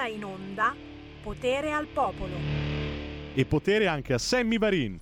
ora in onda Potere al Popolo. E potere anche a Sammy Varin.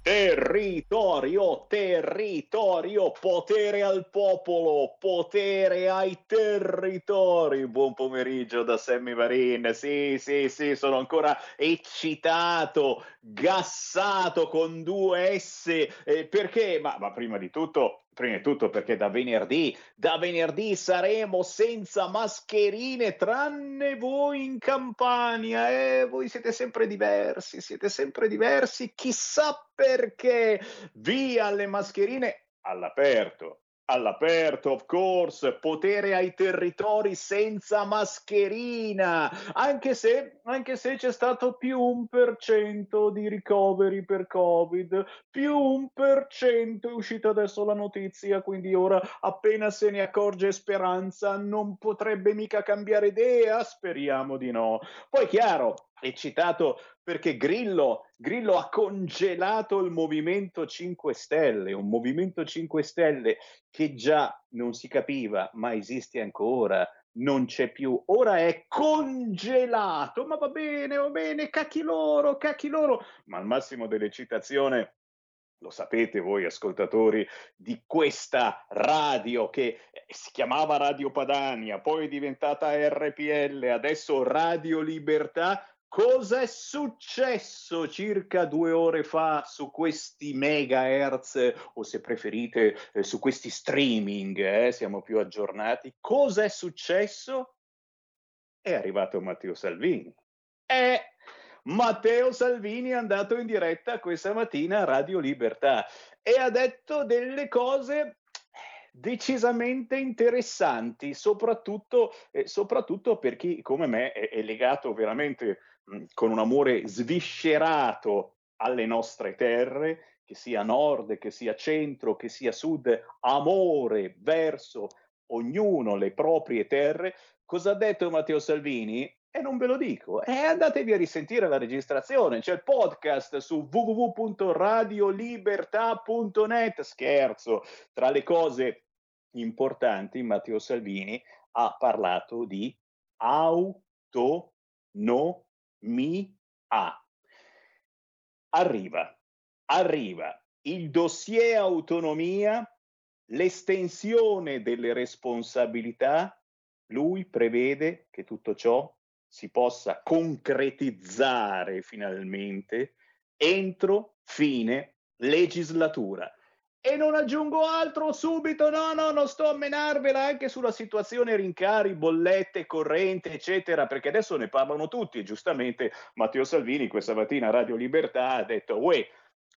Territorio, territorio, potere al popolo, potere ai territori. Buon pomeriggio da Sammy Varin. Sì, sì, sì, sono ancora eccitato, gassato con due S. Eh, perché? Ma, ma prima di tutto prima di tutto perché da venerdì, da venerdì saremo senza mascherine tranne voi in Campania eh, voi siete sempre diversi, siete sempre diversi, chissà perché, via le mascherine all'aperto all'aperto, of course, potere ai territori senza mascherina, anche se, anche se c'è stato più un per cento di ricoveri per Covid, più un per cento è uscita adesso la notizia, quindi ora appena se ne accorge Speranza non potrebbe mica cambiare idea, speriamo di no. Poi chiaro, è citato perché Grillo, Grillo, ha congelato il Movimento 5 Stelle, un Movimento 5 Stelle che già non si capiva, ma esiste ancora, non c'è più, ora è congelato, ma va bene, va bene, cacchi loro, cacchi loro, ma al massimo dell'eccitazione lo sapete voi ascoltatori di questa radio che si chiamava Radio Padania, poi è diventata RPL, adesso Radio Libertà, Cosa è successo circa due ore fa su questi megahertz o se preferite eh, su questi streaming, eh, siamo più aggiornati? Cosa è successo? È arrivato Matteo Salvini. E Matteo Salvini è andato in diretta questa mattina a Radio Libertà e ha detto delle cose decisamente interessanti, soprattutto, eh, soprattutto per chi come me è, è legato veramente con un amore sviscerato alle nostre terre, che sia nord, che sia centro, che sia sud, amore verso ognuno le proprie terre. Cosa ha detto Matteo Salvini? E non ve lo dico, e andatevi a risentire la registrazione, c'è il podcast su www.radiolibertà.net, scherzo, tra le cose importanti Matteo Salvini ha parlato di autonomia mi ha. Arriva, arriva il dossier autonomia, l'estensione delle responsabilità, lui prevede che tutto ciò si possa concretizzare finalmente entro fine legislatura. E non aggiungo altro subito, no, no, non sto a menarvela anche sulla situazione rincari, bollette, corrente, eccetera, perché adesso ne parlano tutti e giustamente Matteo Salvini questa mattina a Radio Libertà ha detto, uè,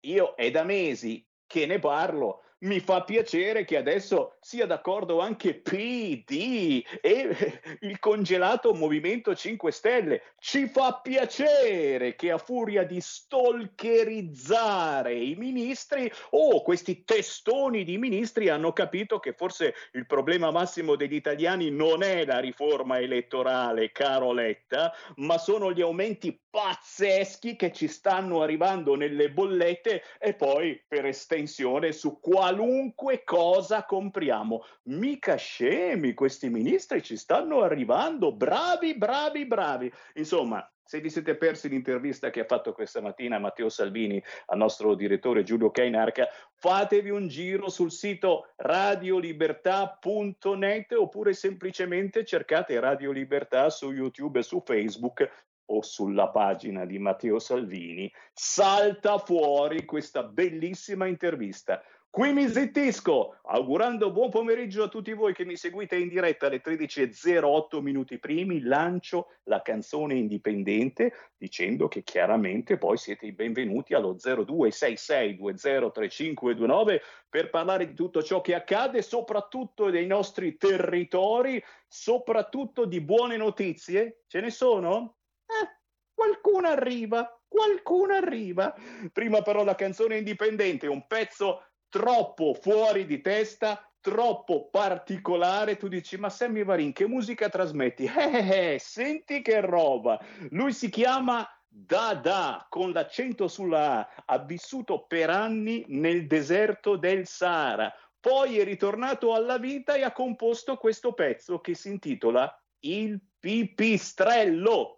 io è da mesi che ne parlo, mi fa piacere che adesso sia d'accordo anche PD e il congelato Movimento 5 Stelle. Ci fa piacere che a furia di stalkerizzare i ministri, oh, questi testoni di ministri hanno capito che forse il problema massimo degli italiani non è la riforma elettorale, caro Letta, ma sono gli aumenti pazzeschi che ci stanno arrivando nelle bollette e poi per estensione su qualunque cosa compriamo. Mica scemi, questi ministri ci stanno arrivando, bravi, bravi, bravi. Insomma, se vi siete persi l'intervista che ha fatto questa mattina Matteo Salvini al nostro direttore Giulio Cainarca, fatevi un giro sul sito radiolibertà.net oppure semplicemente cercate Radio Libertà su YouTube e su Facebook o sulla pagina di Matteo Salvini, salta fuori questa bellissima intervista. Qui mi zittisco, augurando buon pomeriggio a tutti voi che mi seguite in diretta alle 13.08 minuti primi, lancio la canzone indipendente dicendo che chiaramente poi siete i benvenuti allo 0266203529 per parlare di tutto ciò che accade, soprattutto dei nostri territori, soprattutto di buone notizie. Ce ne sono? Eh, qualcuno arriva, qualcuno arriva. Prima però la canzone indipendente, un pezzo troppo fuori di testa, troppo particolare, tu dici ma Sammy Varin che musica trasmetti? Eh, eh, eh, senti che roba! Lui si chiama Dada con l'accento sulla A, ha vissuto per anni nel deserto del Sahara, poi è ritornato alla vita e ha composto questo pezzo che si intitola il pipistrello.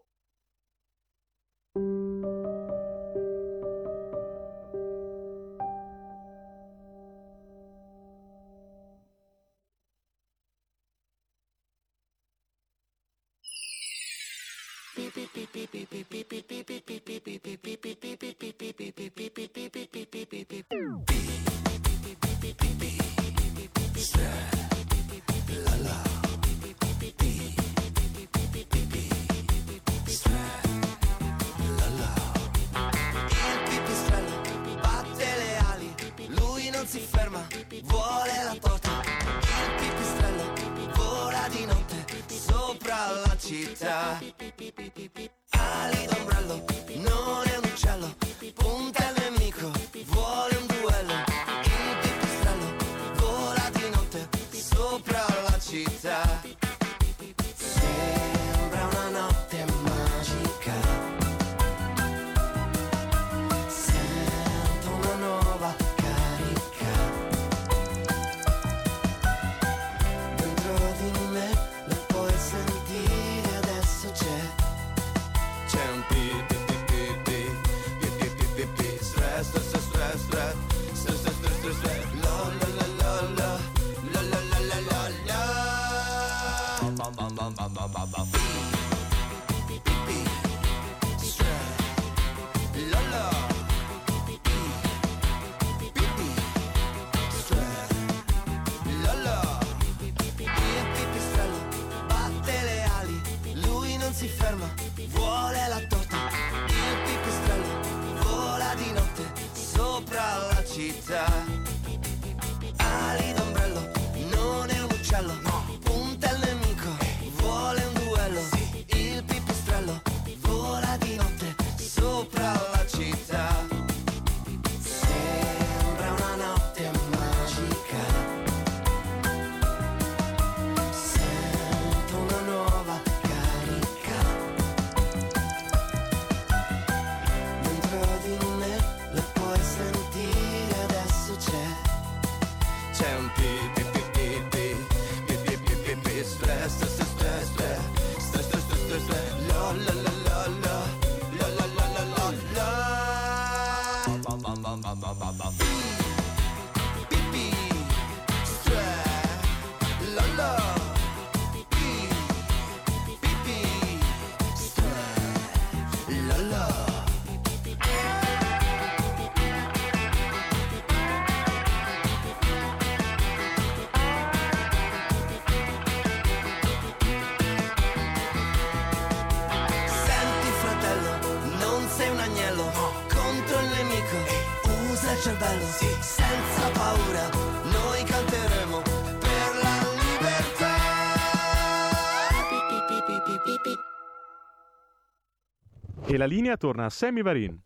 E la linea torna a Sammy Varin.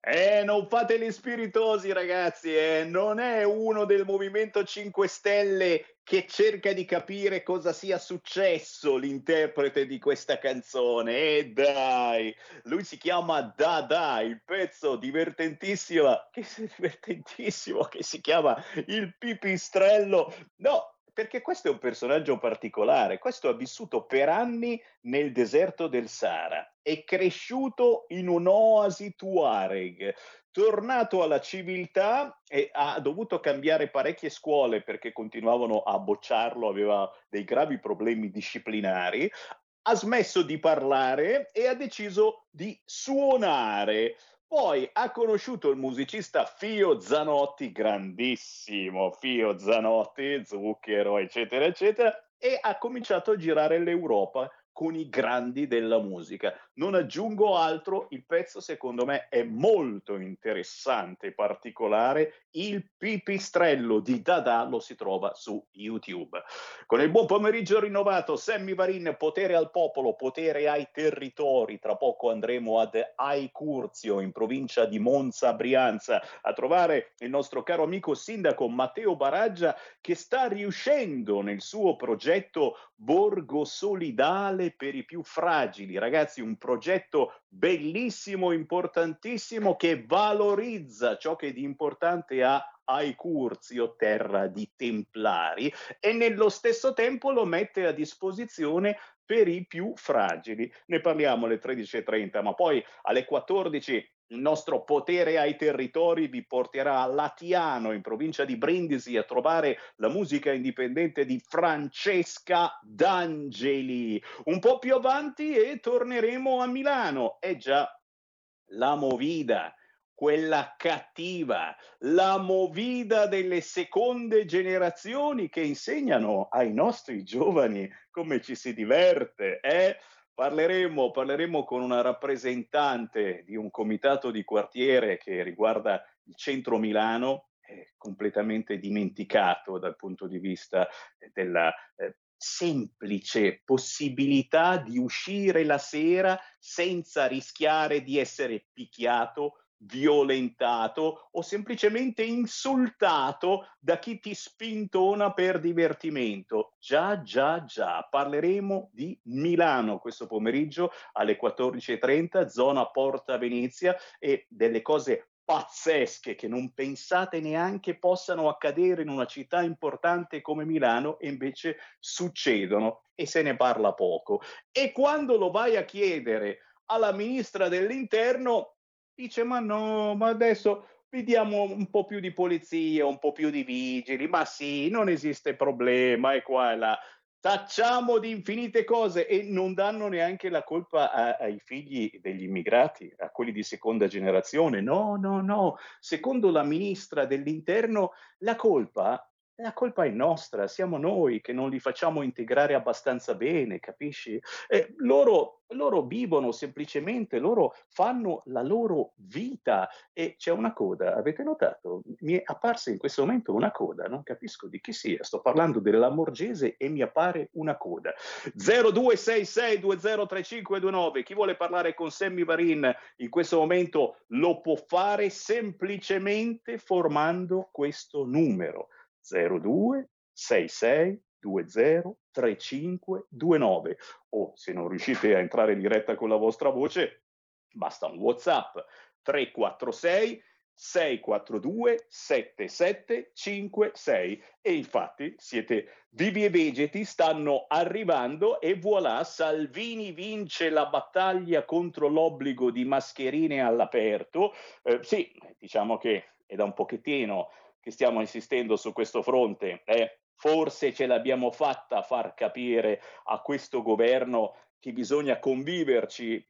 Eh, non fate gli spiritosi, ragazzi, eh. non è uno del Movimento 5 Stelle che cerca di capire cosa sia successo l'interprete di questa canzone. E eh, dai, lui si chiama Dada, il pezzo divertentissimo, che, divertentissimo, che si chiama Il Pipistrello. No, perché questo è un personaggio particolare. Questo ha vissuto per anni nel deserto del Sahara, è cresciuto in un'oasi Tuareg, tornato alla civiltà e ha dovuto cambiare parecchie scuole perché continuavano a bocciarlo, aveva dei gravi problemi disciplinari, ha smesso di parlare e ha deciso di suonare. Poi ha conosciuto il musicista Fio Zanotti, grandissimo Fio Zanotti, zucchero, eccetera, eccetera, e ha cominciato a girare l'Europa con i grandi della musica. Non aggiungo altro, il pezzo secondo me è molto interessante e particolare. Il pipistrello di Dada lo si trova su YouTube. Con il buon pomeriggio rinnovato, Sammy Varin, potere al popolo, potere ai territori. Tra poco andremo ad Aicurzio, in provincia di Monza, Brianza, a trovare il nostro caro amico sindaco Matteo Baraggia che sta riuscendo nel suo progetto Borgo Solidale per i più fragili. Ragazzi, un progetto bellissimo, importantissimo che valorizza ciò che di importante ha ai Curzio, terra di templari, e nello stesso tempo lo mette a disposizione per i più fragili. Ne parliamo alle 13.30, ma poi alle 14 il nostro potere ai territori vi porterà a Latiano, in provincia di Brindisi, a trovare la musica indipendente di Francesca D'Angeli. Un po' più avanti e torneremo a Milano. È già la Movida quella cattiva, la movida delle seconde generazioni che insegnano ai nostri giovani come ci si diverte. Eh? Parleremo, parleremo con una rappresentante di un comitato di quartiere che riguarda il centro Milano, eh, completamente dimenticato dal punto di vista della eh, semplice possibilità di uscire la sera senza rischiare di essere picchiato violentato o semplicemente insultato da chi ti spintona per divertimento. Già, già, già. Parleremo di Milano questo pomeriggio alle 14.30, zona Porta Venezia e delle cose pazzesche che non pensate neanche possano accadere in una città importante come Milano e invece succedono e se ne parla poco. E quando lo vai a chiedere alla ministra dell'interno dice ma no, ma adesso vediamo un po' più di polizia, un po' più di vigili, ma sì, non esiste problema, è qua e là. Tacciamo di infinite cose e non danno neanche la colpa a, ai figli degli immigrati, a quelli di seconda generazione. No, no, no. Secondo la ministra dell'interno, la colpa la colpa è nostra, siamo noi che non li facciamo integrare abbastanza bene, capisci? Eh, loro, loro, vivono semplicemente, loro fanno la loro vita e c'è una coda, avete notato? Mi è apparsa in questo momento una coda, non capisco di chi sia, sto parlando della Morgese e mi appare una coda. 0266203529, chi vuole parlare con Sammy Varin in questo momento lo può fare semplicemente formando questo numero. 02 66 20 35 29 o se non riuscite a entrare in diretta con la vostra voce basta un whatsapp 346 642 7756 e infatti siete vivi e vegeti stanno arrivando e voilà Salvini vince la battaglia contro l'obbligo di mascherine all'aperto. Eh, sì diciamo che è da un pochettino che stiamo insistendo su questo fronte. Eh? Forse ce l'abbiamo fatta a far capire a questo governo che bisogna conviverci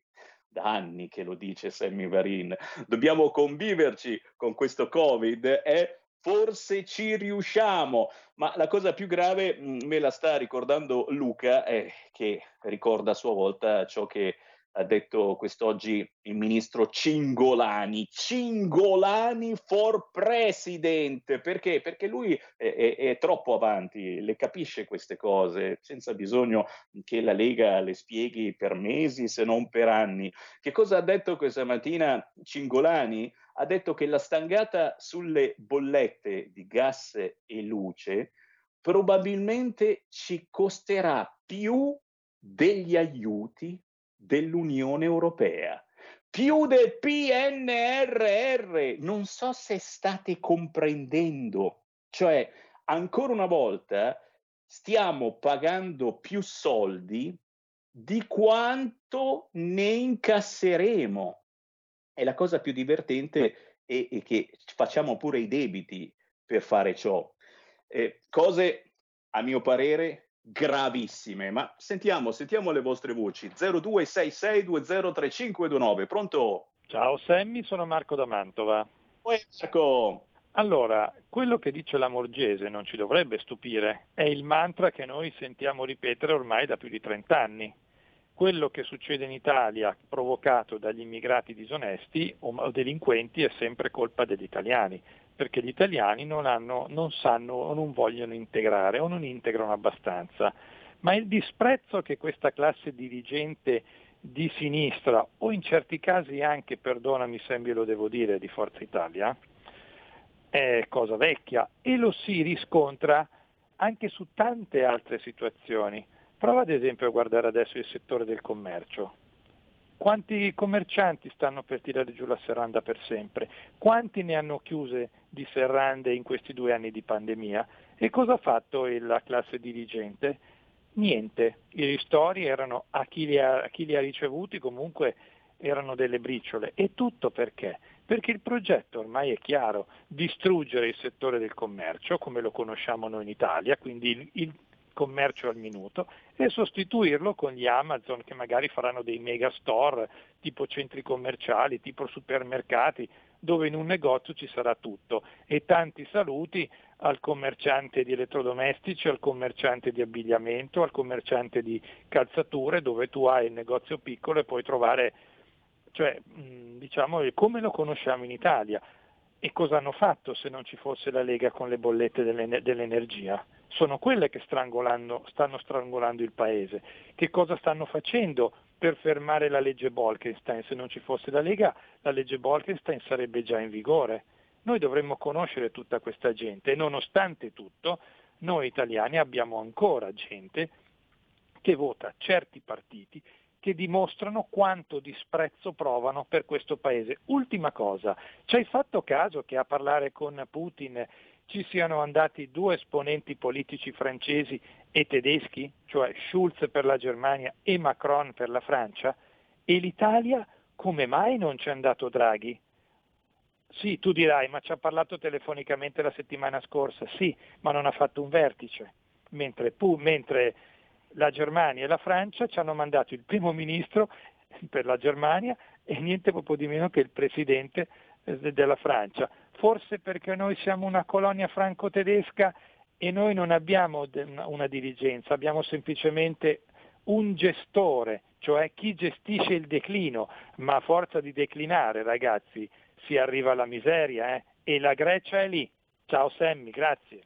da anni che lo dice Sammy Varin, dobbiamo conviverci con questo Covid eh? forse ci riusciamo, ma la cosa più grave mm, me la sta ricordando Luca, eh, che ricorda a sua volta ciò che ha detto quest'oggi il ministro Cingolani, Cingolani for president, perché? Perché lui è, è, è, troppo avanti, le capisce queste cose senza bisogno che la Lega le spieghi per mesi se non per anni. Che cosa ha detto questa mattina Cingolani? Ha detto che la stangata sulle bollette di gas e luce probabilmente ci costerà più degli aiuti dell'Unione Europea, più del PNRR. Non so se state comprendendo, cioè ancora una volta stiamo pagando più soldi di quanto ne incasseremo. E la cosa più divertente è, è che facciamo pure i debiti per fare ciò. Eh, cose, a mio parere, gravissime. Ma sentiamo, sentiamo le vostre voci. 0266203529, pronto? Ciao Sammy, sono Marco da Mantova. Marco. Allora, quello che dice la Morgese non ci dovrebbe stupire, è il mantra che noi sentiamo ripetere ormai da più di 30 anni. Quello che succede in Italia provocato dagli immigrati disonesti o delinquenti è sempre colpa degli italiani perché gli italiani non, hanno, non sanno o non vogliono integrare o non integrano abbastanza. Ma il disprezzo che questa classe dirigente di sinistra o in certi casi anche, perdonami se lo devo dire, di Forza Italia, è cosa vecchia e lo si riscontra anche su tante altre situazioni. Prova ad esempio a guardare adesso il settore del commercio. Quanti commercianti stanno per tirare giù la serranda per sempre? Quanti ne hanno chiuse di serrande in questi due anni di pandemia? E cosa ha fatto la classe dirigente? Niente. I ristori erano a chi li ha, chi li ha ricevuti comunque erano delle briciole. E tutto perché? Perché il progetto ormai è chiaro, distruggere il settore del commercio come lo conosciamo noi in Italia, quindi il, il commercio al minuto e sostituirlo con gli Amazon che magari faranno dei mega store tipo centri commerciali, tipo supermercati, dove in un negozio ci sarà tutto. E tanti saluti al commerciante di elettrodomestici, al commerciante di abbigliamento, al commerciante di calzature, dove tu hai il negozio piccolo e puoi trovare, cioè, diciamo, come lo conosciamo in Italia. E cosa hanno fatto se non ci fosse la Lega con le bollette dell'energia? Sono quelle che stanno strangolando il Paese. Che cosa stanno facendo per fermare la legge Bolkenstein? Se non ci fosse la Lega, la legge Bolkenstein sarebbe già in vigore. Noi dovremmo conoscere tutta questa gente e nonostante tutto noi italiani abbiamo ancora gente che vota certi partiti che dimostrano quanto disprezzo provano per questo paese. Ultima cosa, ci hai fatto caso che a parlare con Putin ci siano andati due esponenti politici francesi e tedeschi, cioè Schulz per la Germania e Macron per la Francia, e l'Italia come mai non c'è andato Draghi? Sì, tu dirai, ma ci ha parlato telefonicamente la settimana scorsa, sì, ma non ha fatto un vertice, mentre, pu, mentre la Germania e la Francia ci hanno mandato il primo ministro per la Germania e niente poco di meno che il presidente eh, della Francia forse perché noi siamo una colonia franco-tedesca e noi non abbiamo una dirigenza, abbiamo semplicemente un gestore, cioè chi gestisce il declino, ma a forza di declinare ragazzi si arriva alla miseria eh? e la Grecia è lì. Ciao Sammy, grazie.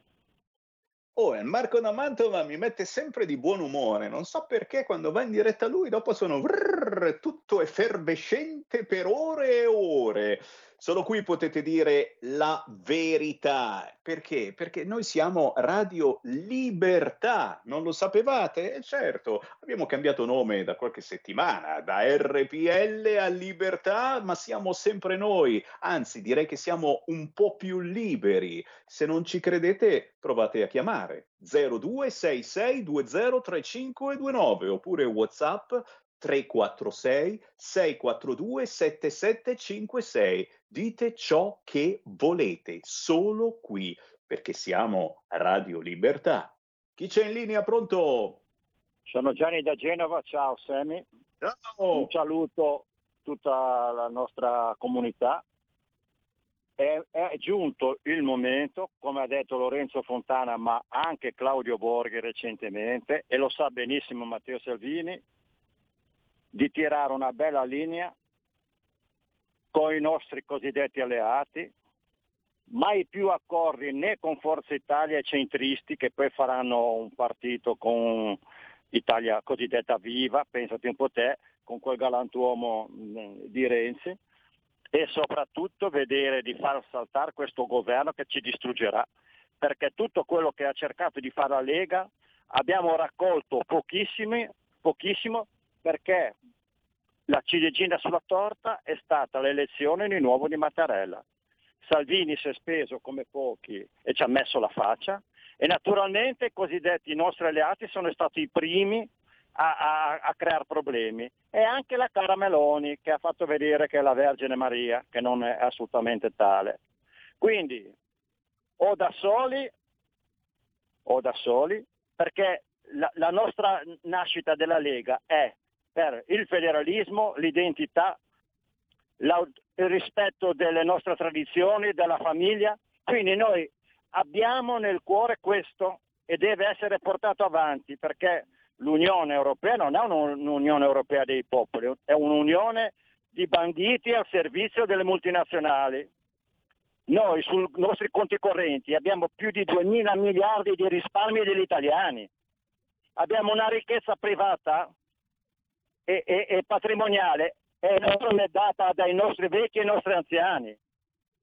Oh, Marco da Mantova mi mette sempre di buon umore, non so perché quando va in diretta lui dopo sono vrrr, tutto effervescente per ore e ore. Solo qui potete dire la verità. Perché? Perché noi siamo Radio Libertà, non lo sapevate? Eh certo, abbiamo cambiato nome da qualche settimana, da RPL a Libertà, ma siamo sempre noi, anzi direi che siamo un po' più liberi. Se non ci credete, provate a chiamare 0266203529 oppure WhatsApp 346 642 7756. Dite ciò che volete, solo qui, perché siamo Radio Libertà. Chi c'è in linea pronto? Sono Gianni da Genova, ciao Semi. Ciao. Un saluto a tutta la nostra comunità. È, è, giunto il momento, come ha detto Lorenzo Fontana, ma anche Claudio Borghi recentemente, e lo sa benissimo Matteo Salvini, di tirare una bella linea con i nostri cosiddetti alleati, mai più accordi né con Forza Italia e centristi che poi faranno un partito con Italia cosiddetta viva, pensati un po' te, con quel galantuomo di Renzi, e soprattutto vedere di far saltare questo governo che ci distruggerà, perché tutto quello che ha cercato di fare la Lega abbiamo raccolto pochissimo perché la ciliegina sulla torta è stata l'elezione di nuovo di Mattarella. Salvini si è speso come pochi e ci ha messo la faccia e naturalmente i cosiddetti nostri alleati sono stati i primi a, a, a, creare problemi e anche la cara Meloni che ha fatto vedere che è la Vergine Maria, che non è assolutamente tale. Quindi o da soli o da soli, perché la, la nostra nascita della Lega è per il federalismo, l'identità, il rispetto delle nostre tradizioni, della famiglia. Quindi noi abbiamo nel cuore questo e deve essere portato avanti perché l'Unione Europea non è un'Unione Europea dei popoli, è un'unione di banditi al servizio delle multinazionali. Noi sui nostri conti correnti abbiamo più di 2 mila miliardi di risparmi degli italiani. Abbiamo una ricchezza privata e, e, e patrimoniale enorme data dai nostri vecchi e nostri anziani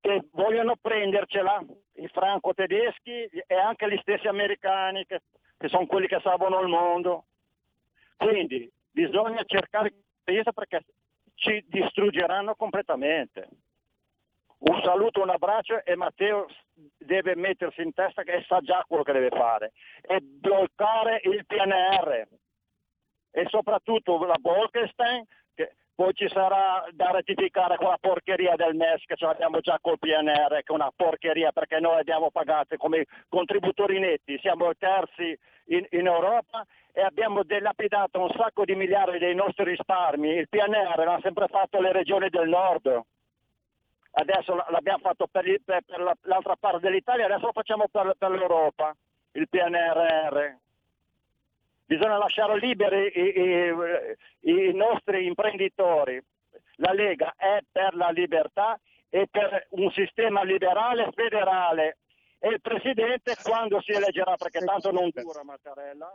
che vogliono prendercela, i franco-tedeschi e anche gli stessi americani che, che sono quelli che salvano il mondo. Quindi bisogna cercare di perché ci distruggeranno completamente. Un saluto, un abbraccio e Matteo deve mettersi in testa che sa già quello che deve fare e bloccare il PNR e soprattutto la Bolkestein che poi ci sarà da rettificare quella porcheria del MES che ce l'abbiamo già col PNR che è una porcheria perché noi abbiamo pagato come contributori netti, siamo terzi in, in Europa e abbiamo dilapidato un sacco di miliardi dei nostri risparmi, il PNR l'hanno sempre fatto le regioni del nord. Adesso l'abbiamo fatto per, per, per, l'altra parte dell'Italia, adesso lo facciamo per, per l'Europa, il PNRR. Bisogna lasciare liberi i, i, i nostri imprenditori. La Lega è per la libertà e per un sistema liberale federale. E il Presidente quando si eleggerà, perché tanto non dura Mattarella,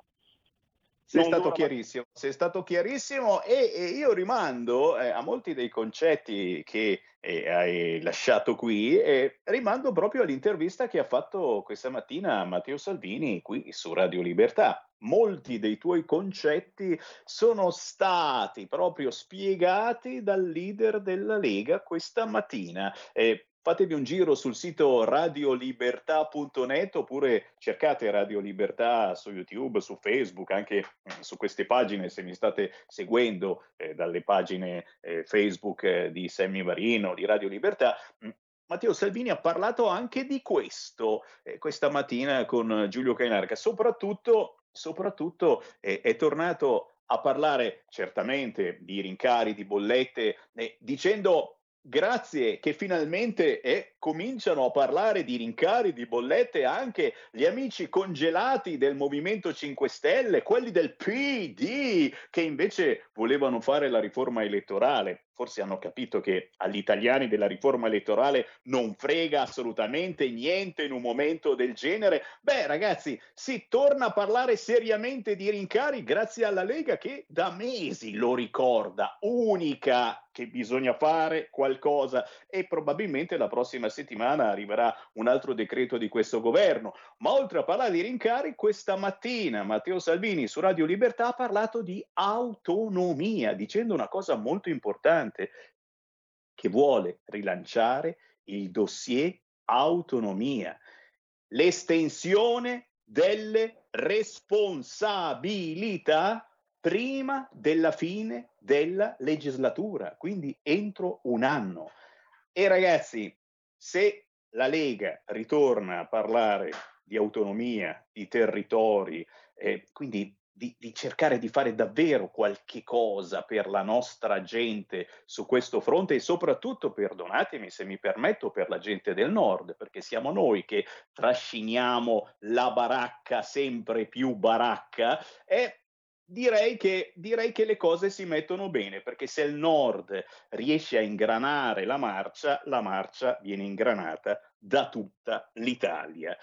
sei stato chiarissimo, sei stato chiarissimo e, e io rimando eh, a molti dei concetti che eh, hai lasciato qui e rimando proprio all'intervista che ha fatto questa mattina Matteo Salvini qui su Radio Libertà. Molti dei tuoi concetti sono stati proprio spiegati dal leader della Lega questa mattina. Eh, fatevi un giro sul sito radiolibertà.net oppure cercate Radio Libertà su YouTube, su Facebook, anche eh, su queste pagine se mi state seguendo eh, dalle pagine eh, Facebook eh, di Sammy Marino, di Radio Libertà. Mm, Matteo Salvini ha parlato anche di questo eh, questa mattina con Giulio Cainarca, soprattutto, soprattutto eh, è tornato a parlare certamente di rincari, di bollette, dicendo Grazie che finalmente eh, cominciano a parlare di rincari, di bollette anche gli amici congelati del Movimento 5 Stelle, quelli del PD che invece volevano fare la riforma elettorale forse hanno capito che agli italiani della riforma elettorale non frega assolutamente niente in un momento del genere. Beh, ragazzi, si torna a parlare seriamente di rincari grazie alla Lega che da mesi lo ricorda, unica che bisogna fare qualcosa e probabilmente la prossima settimana arriverà un altro decreto di questo governo. Ma oltre a parlare di rincari, questa mattina Matteo Salvini su Radio Libertà ha parlato di autonomia, dicendo una cosa molto importante che vuole rilanciare il dossier autonomia, l'estensione delle responsabilità prima della fine della legislatura, quindi entro un anno. E ragazzi, se la Lega ritorna a parlare di autonomia, di territori, eh, quindi di, di, cercare di fare davvero qualche cosa per la nostra gente su questo fronte e soprattutto, perdonatemi se mi permetto, per la gente del nord, perché siamo noi che trasciniamo la baracca sempre più baracca e direi che, direi che le cose si mettono bene, perché se il nord riesce a ingranare la marcia, la marcia viene ingranata da tutta l'Italia.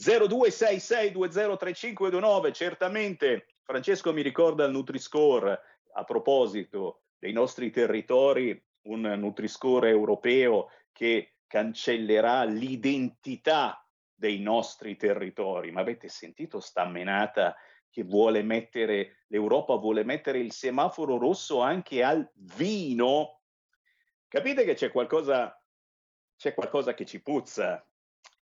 0266203529, certamente Francesco mi ricorda il Nutri-Score a proposito dei nostri territori, un Nutri-Score europeo che cancellerà l'identità dei nostri territori. Ma avete sentito sta menata che vuole mettere, l'Europa vuole mettere il semaforo rosso anche al vino? Capite che c'è qualcosa, c'è qualcosa che ci puzza,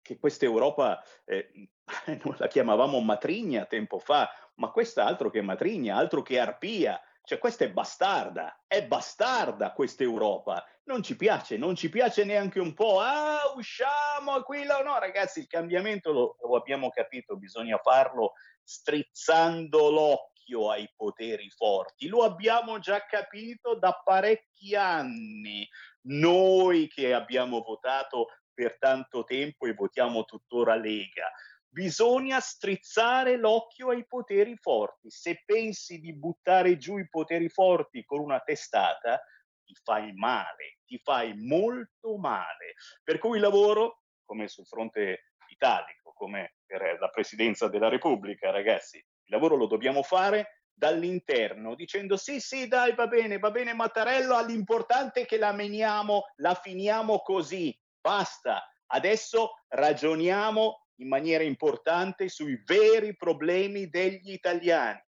che questa Europa eh, non la chiamavamo matrigna tempo fa, ma questa altro che matrigna, altro che arpia, cioè questa è bastarda, è bastarda questa Europa, non ci piace, non ci piace neanche un po', ah usciamo qui, là. no ragazzi il cambiamento lo, lo abbiamo capito, bisogna farlo strizzando l'occhio ai poteri forti, lo abbiamo già capito da parecchi anni, noi che abbiamo votato per tanto tempo e votiamo tuttora Lega, bisogna strizzare l'occhio ai poteri forti. Se pensi di buttare giù i poteri forti con una testata, ti fai male, ti fai molto male. Per cui il lavoro, come sul fronte italico, come per la presidenza della Repubblica, ragazzi, il lavoro lo dobbiamo fare dall'interno, dicendo sì, sì, dai, va bene, va bene Mattarello, l'importante è che la meniamo, la finiamo così, basta. Adesso ragioniamo in maniera importante sui veri problemi degli italiani.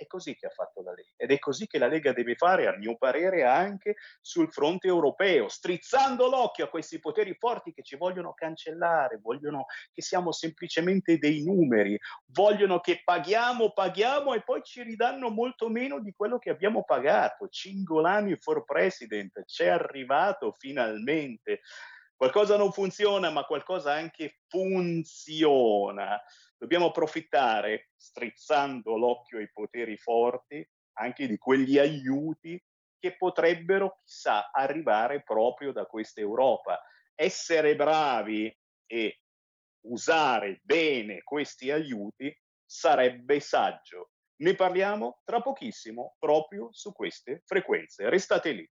È così che ha fatto la Lega ed è così che la Lega deve fare, a mio parere, anche sul fronte europeo, strizzando l'occhio a questi poteri forti che ci vogliono cancellare, vogliono che siamo semplicemente dei numeri, vogliono che paghiamo, paghiamo e poi ci ridanno molto meno di quello che abbiamo pagato. Cingolani for President, c'è arrivato finalmente. Qualcosa non funziona, ma qualcosa anche funziona dobbiamo approfittare, strizzando l'occhio ai poteri forti, anche di quegli aiuti che potrebbero, chissà, arrivare proprio da questa Europa. Essere bravi e usare bene questi aiuti sarebbe saggio. Ne parliamo tra pochissimo proprio su queste frequenze. Restate lì.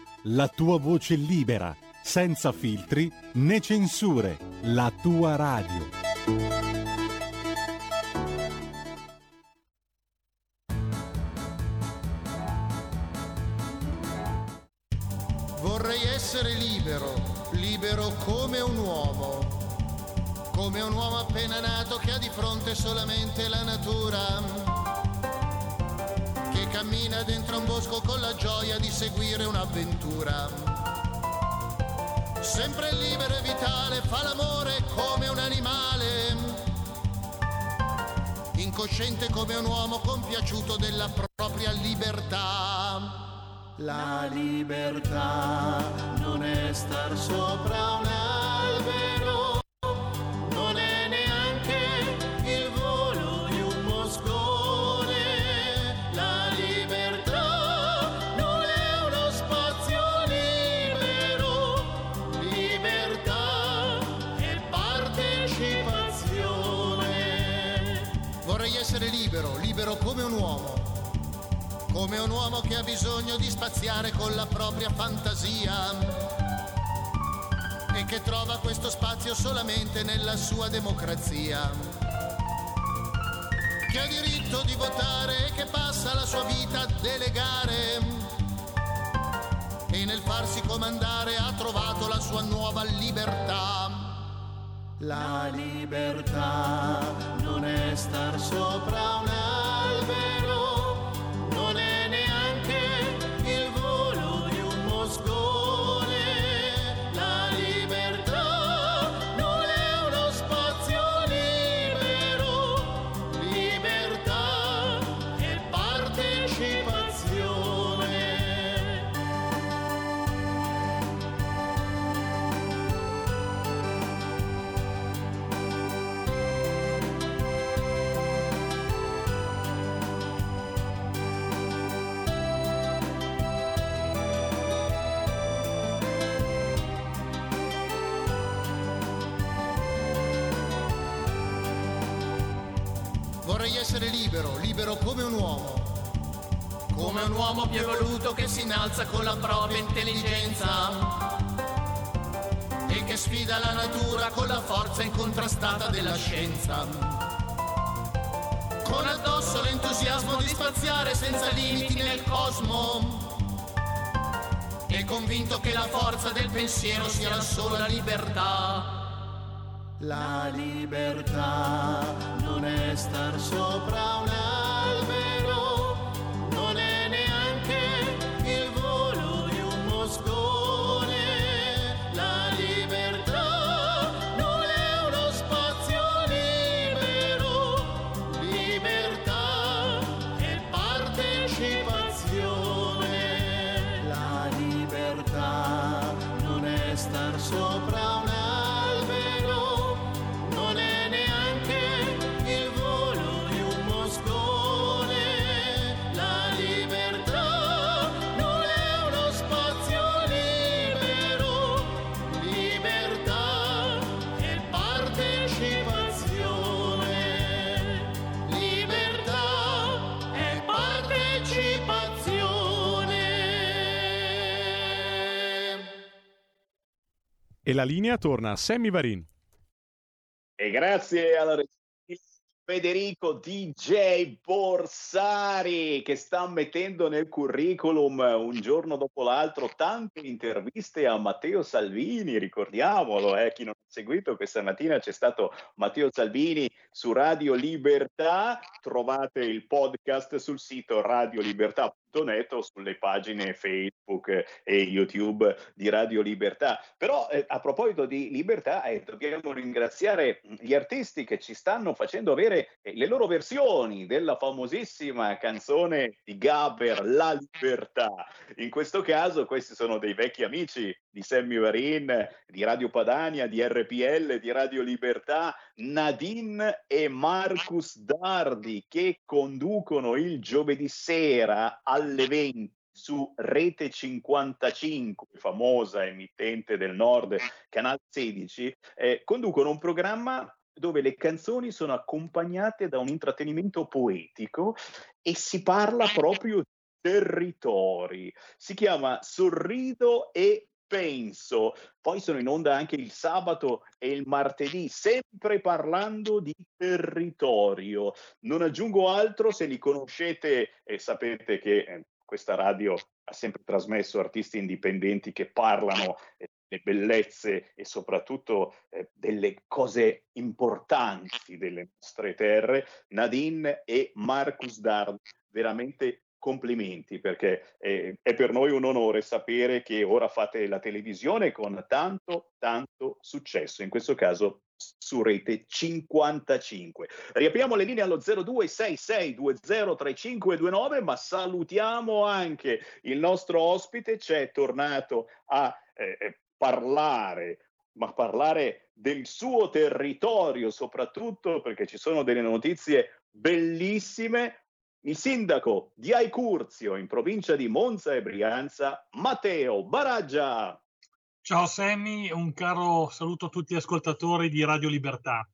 la tua voce libera, senza filtri né censure, la tua radio. Vorrei essere libero, libero come un uomo, come un uomo appena nato che ha di fronte solamente la natura, cammina dentro un bosco con la gioia di seguire un'avventura. Sempre libero e vitale, fa l'amore come un animale, incosciente come un uomo compiaciuto della propria libertà. La libertà non è star sopra un come un uomo che ha bisogno di spaziare con la propria fantasia e che trova questo spazio solamente nella sua democrazia, che ha diritto di votare e che passa la sua vita a delegare e nel farsi comandare ha trovato la sua nuova libertà. La libertà non è star essere libero, libero come un uomo. Come un uomo più evoluto che si innalza con la propria intelligenza e che sfida la natura con la forza incontrastata della scienza. Con addosso l'entusiasmo di spaziare senza limiti nel cosmo e convinto che la forza del pensiero sia la sola libertà. La libertà non è star sopra un E la linea torna a Sammy Varin. E grazie alla Federico DJ Borsari che sta mettendo nel curriculum un giorno dopo l'altro tante interviste a Matteo Salvini, ricordiamolo, eh, chi non ha seguito questa mattina c'è stato Matteo Salvini su Radio Libertà, trovate il podcast sul sito radiolibertà.net o sulle pagine Facebook e YouTube di Radio Libertà. Però eh, a proposito di libertà eh, dobbiamo ringraziare gli artisti che ci stanno facendo avere eh, le loro versioni della famosissima canzone di Gaber, La Libertà. In questo caso questi sono dei vecchi amici di Sammy Varin, di Radio Padania, di RPL, di Radio Libertà, Nadine e Marcus Dardi che conducono il giovedì sera alle 20 su Rete 55, famosa emittente del nord, Canale 16, eh, conducono un programma dove le canzoni sono accompagnate da un intrattenimento poetico e si parla proprio di territori. Si chiama Sorrido e penso. Poi sono in onda anche il sabato e il martedì, sempre parlando di territorio. Non aggiungo altro, se li conoscete e sapete che eh, questa radio ha sempre trasmesso artisti indipendenti che parlano eh, delle bellezze e soprattutto eh, delle cose importanti delle nostre terre, Nadine e Marcus Dard, veramente complimenti perché è, è, per noi un onore sapere che ora fate la televisione con tanto, tanto successo, in questo caso su rete 55. Riapriamo le linee allo 0266203529, ma salutiamo anche il nostro ospite, c'è tornato a eh, eh, parlare ma parlare del suo territorio soprattutto perché ci sono delle notizie bellissime il sindaco di Aicurzio, in provincia di Monza e Brianza, Matteo Baraggia. Ciao Sammy, un caro saluto a tutti gli ascoltatori di Radio Libertà.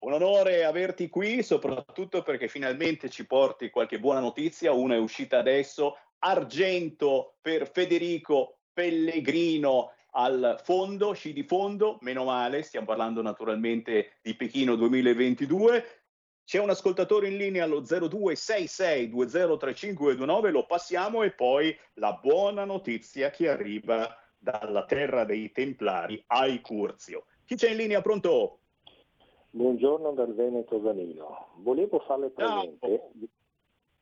Un onore averti qui, soprattutto perché finalmente ci porti qualche buona notizia. Una è uscita adesso, argento per Federico Pellegrino al fondo, sci di fondo, meno male, stiamo parlando naturalmente di Pechino 2022. C'è un ascoltatore in linea allo 0266203529, lo passiamo e poi la buona notizia che arriva dalla terra dei Templari ai Curzio. Chi c'è in linea? Pronto? Buongiorno dal Veneto Danilo. Volevo farle presente.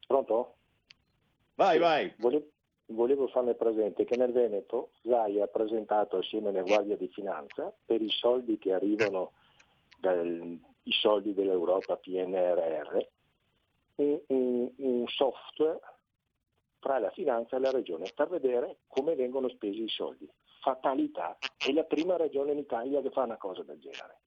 Pronto? Vai, vai. Volevo, volevo farle presente che nel Veneto Zai ha presentato assieme alle Guardia di Finanza per i soldi che arrivano dal, i soldi dell'Europa PNRR, un, un, un software tra la finanza e la regione per vedere come vengono spesi i soldi. Fatalità, è la prima regione in Italia che fa una cosa del genere.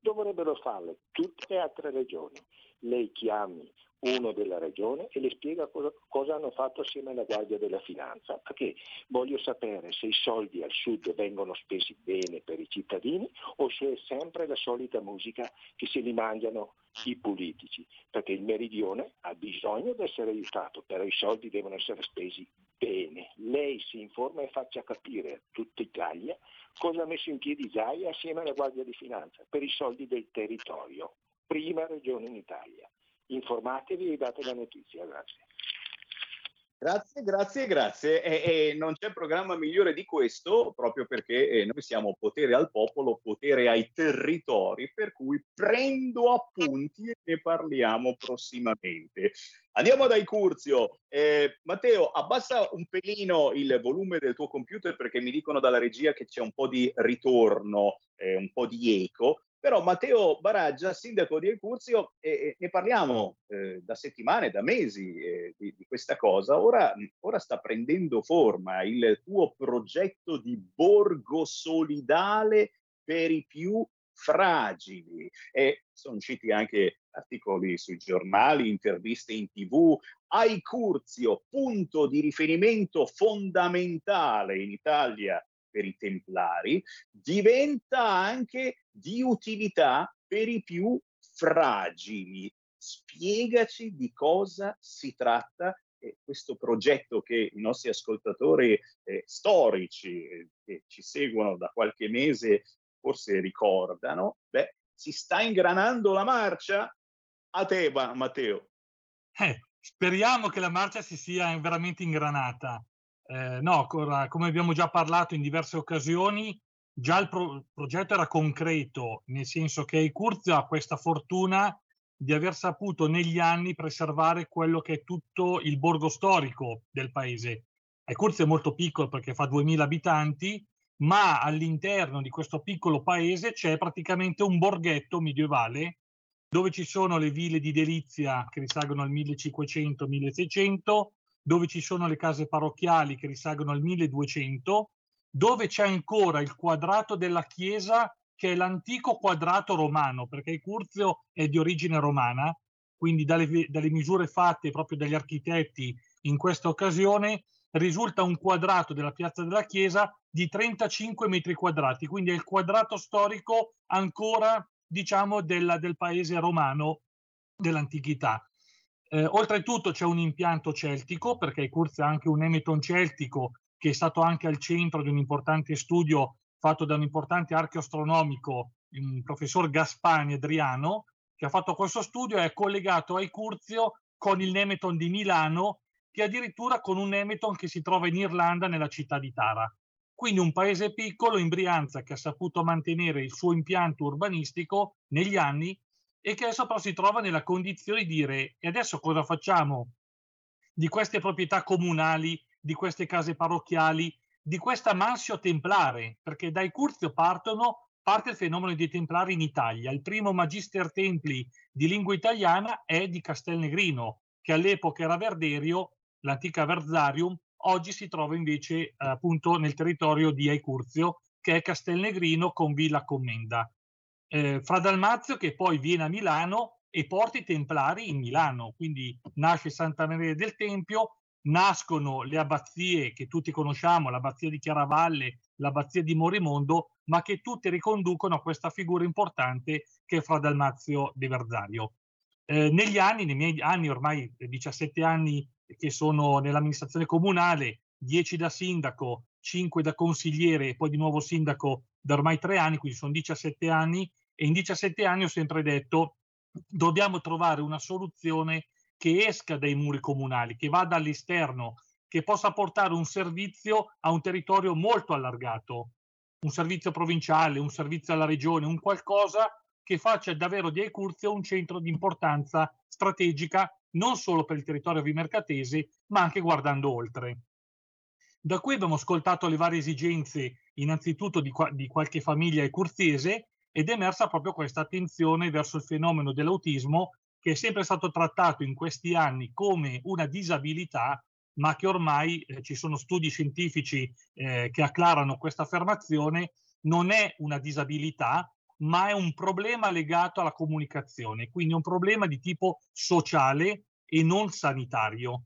Dovrebbero farle tutte le altre regioni. Lei chiami uno della regione e le spiega cosa, cosa, hanno fatto assieme alla Guardia della Finanza, perché voglio sapere se i soldi al sud vengono spesi bene per i cittadini o se è sempre la solita musica che se li mangiano i politici, perché il meridione ha bisogno di essere aiutato, però i soldi devono essere spesi bene. Lei si informa e faccia capire a tutta Italia cosa ha messo in piedi Zaia assieme alla Guardia di Finanza per i soldi del territorio, prima regione in Italia informatevi e date la notizia. Grazie. Grazie, grazie, grazie. E, e, non c'è programma migliore di questo, proprio perché eh, noi siamo potere al popolo, potere ai territori, per cui prendo appunti e ne parliamo prossimamente. Andiamo dai Curzio. Eh, Matteo, abbassa un pelino il volume del tuo computer perché mi dicono dalla regia che c'è un po' di ritorno, eh, un po' di eco. Però Matteo Baraggia, sindaco di Ecurzio, eh, ne parliamo eh, da settimane, da mesi eh, di, di, questa cosa, ora, ora, sta prendendo forma il tuo progetto di borgo solidale per i più fragili. E sono usciti anche articoli sui giornali, interviste in tv. Aicurzio, punto di riferimento fondamentale in Italia per i templari, diventa anche di utilità per i più fragili. Spiegaci di cosa si tratta eh, questo progetto che i nostri ascoltatori eh, storici eh, che ci seguono da qualche mese forse ricordano, beh, si sta ingranando la marcia? A te, Matteo. Eh, speriamo che la marcia si sia veramente ingranata. Eh, no, come abbiamo già parlato in diverse occasioni, già il pro- progetto era concreto, nel senso che Curzio ha questa fortuna di aver saputo negli anni preservare quello che è tutto il borgo storico del paese. Curzio è molto piccolo perché fa 2000 abitanti, ma all'interno di questo piccolo paese c'è praticamente un borghetto medievale dove ci sono le ville di delizia che risalgono al 1500-1600, dove ci sono le case parrocchiali che risalgono al 1200, dove c'è ancora il quadrato della chiesa che è l'antico quadrato romano, perché Curzio è di origine romana, quindi dalle, dalle misure fatte proprio dagli architetti in questa occasione risulta un quadrato della piazza della chiesa di 35 metri quadrati, quindi è il quadrato storico ancora diciamo, della, del paese romano dell'antichità. Eh, oltretutto c'è un impianto celtico, perché Curzio ha anche un emeton celtico che è stato anche al centro di un importante studio fatto da un importante archeoastronomico, il professor Gaspani Adriano, che ha fatto questo studio e è collegato ai Curzio con il Nemeton di Milano, che addirittura con un Nemeton che si trova in Irlanda nella città di Tara. Quindi un paese piccolo in Brianza che ha saputo mantenere il suo impianto urbanistico negli anni e che adesso però si trova nella condizione di dire e adesso cosa facciamo di queste proprietà comunali, di queste case parrocchiali, di questa mansio templare, perché dai Curzio partono, parte il fenomeno dei templari in Italia. Il primo magister templi di lingua italiana è di Castelnegrino, che all'epoca era Verderio, l'antica Verzarium, oggi si trova invece appunto nel territorio di Aicurzio, che è Castelnegrino con Villa Commenda. Eh, Fra Dalmazio che poi viene a Milano e porta i Templari in Milano, quindi nasce Santa Maria del Tempio, nascono le abbazie che tutti conosciamo, l'abbazia di Chiaravalle, l'abbazia di Morimondo, ma che tutte riconducono a questa figura importante che è Fra Dalmazio di Verzario. Eh, negli anni, nei miei anni, ormai 17 anni che sono nell'amministrazione comunale, 10 da sindaco, 5 da consigliere e poi di nuovo sindaco da ormai tre anni, quindi sono 17 anni e in 17 anni ho sempre detto dobbiamo trovare una soluzione che esca dai muri comunali, che vada all'esterno, che possa portare un servizio a un territorio molto allargato, un servizio provinciale, un servizio alla regione, un qualcosa che faccia davvero di Ecurzio un centro di importanza strategica non solo per il territorio vimercatese, ma anche guardando oltre. Da qui abbiamo ascoltato le varie esigenze, innanzitutto di, qua, di qualche famiglia ecurziese, ed è emersa proprio questa attenzione verso il fenomeno dell'autismo, che è sempre stato trattato in questi anni come una disabilità, ma che ormai eh, ci sono studi scientifici eh, che acclarano questa affermazione, non è una disabilità, ma è un problema legato alla comunicazione, quindi un problema di tipo sociale e non sanitario.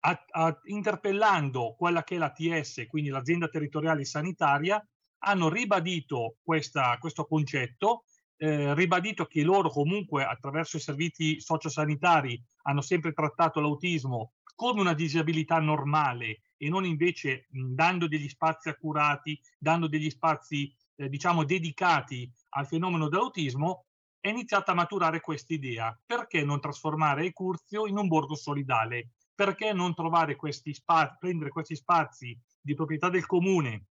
A, a, interpellando quella che è l'ATS, quindi l'azienda territoriale sanitaria, hanno ribadito questa, questo concetto, eh, ribadito che loro comunque attraverso i servizi sociosanitari hanno sempre trattato l'autismo come una disabilità normale e non invece mh, dando degli spazi accurati, dando degli spazi eh, diciamo dedicati al fenomeno dell'autismo, è iniziata a maturare questa idea. Perché non trasformare il Curzio in un borgo solidale? Perché non trovare questi spazi, prendere questi spazi di proprietà del comune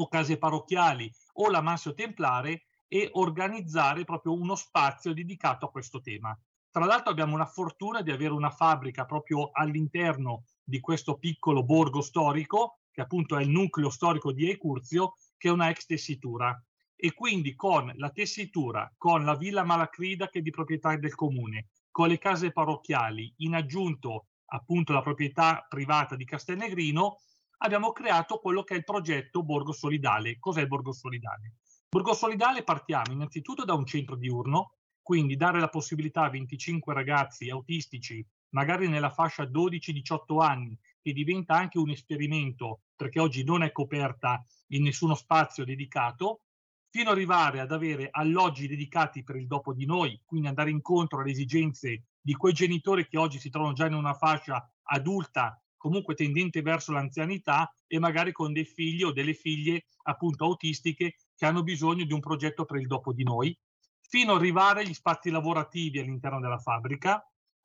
o case parrocchiali o la Mansio Templare e organizzare proprio uno spazio dedicato a questo tema. Tra l'altro abbiamo una fortuna di avere una fabbrica proprio all'interno di questo piccolo borgo storico, che appunto è il nucleo storico di Ecurzio, che è una ex tessitura e quindi con la tessitura, con la Villa Malacrida che è di proprietà del comune, con le case parrocchiali, in aggiunto appunto la proprietà privata di Castelnegrino, abbiamo creato quello che è il progetto Borgo Solidale. Cos'è il Borgo Solidale? Borgo Solidale partiamo innanzitutto da un centro diurno, quindi dare la possibilità a 25 ragazzi autistici, magari nella fascia 12-18 anni, che diventa anche un esperimento, perché oggi non è coperta in nessuno spazio dedicato, fino ad arrivare ad avere alloggi dedicati per il dopo di noi, quindi andare incontro alle esigenze di quei genitori che oggi si trovano già in una fascia adulta, comunque tendente verso l'anzianità e magari con dei figli o delle figlie appunto autistiche che hanno bisogno di un progetto per il dopo di noi, fino ad arrivare agli spazi lavorativi all'interno della fabbrica,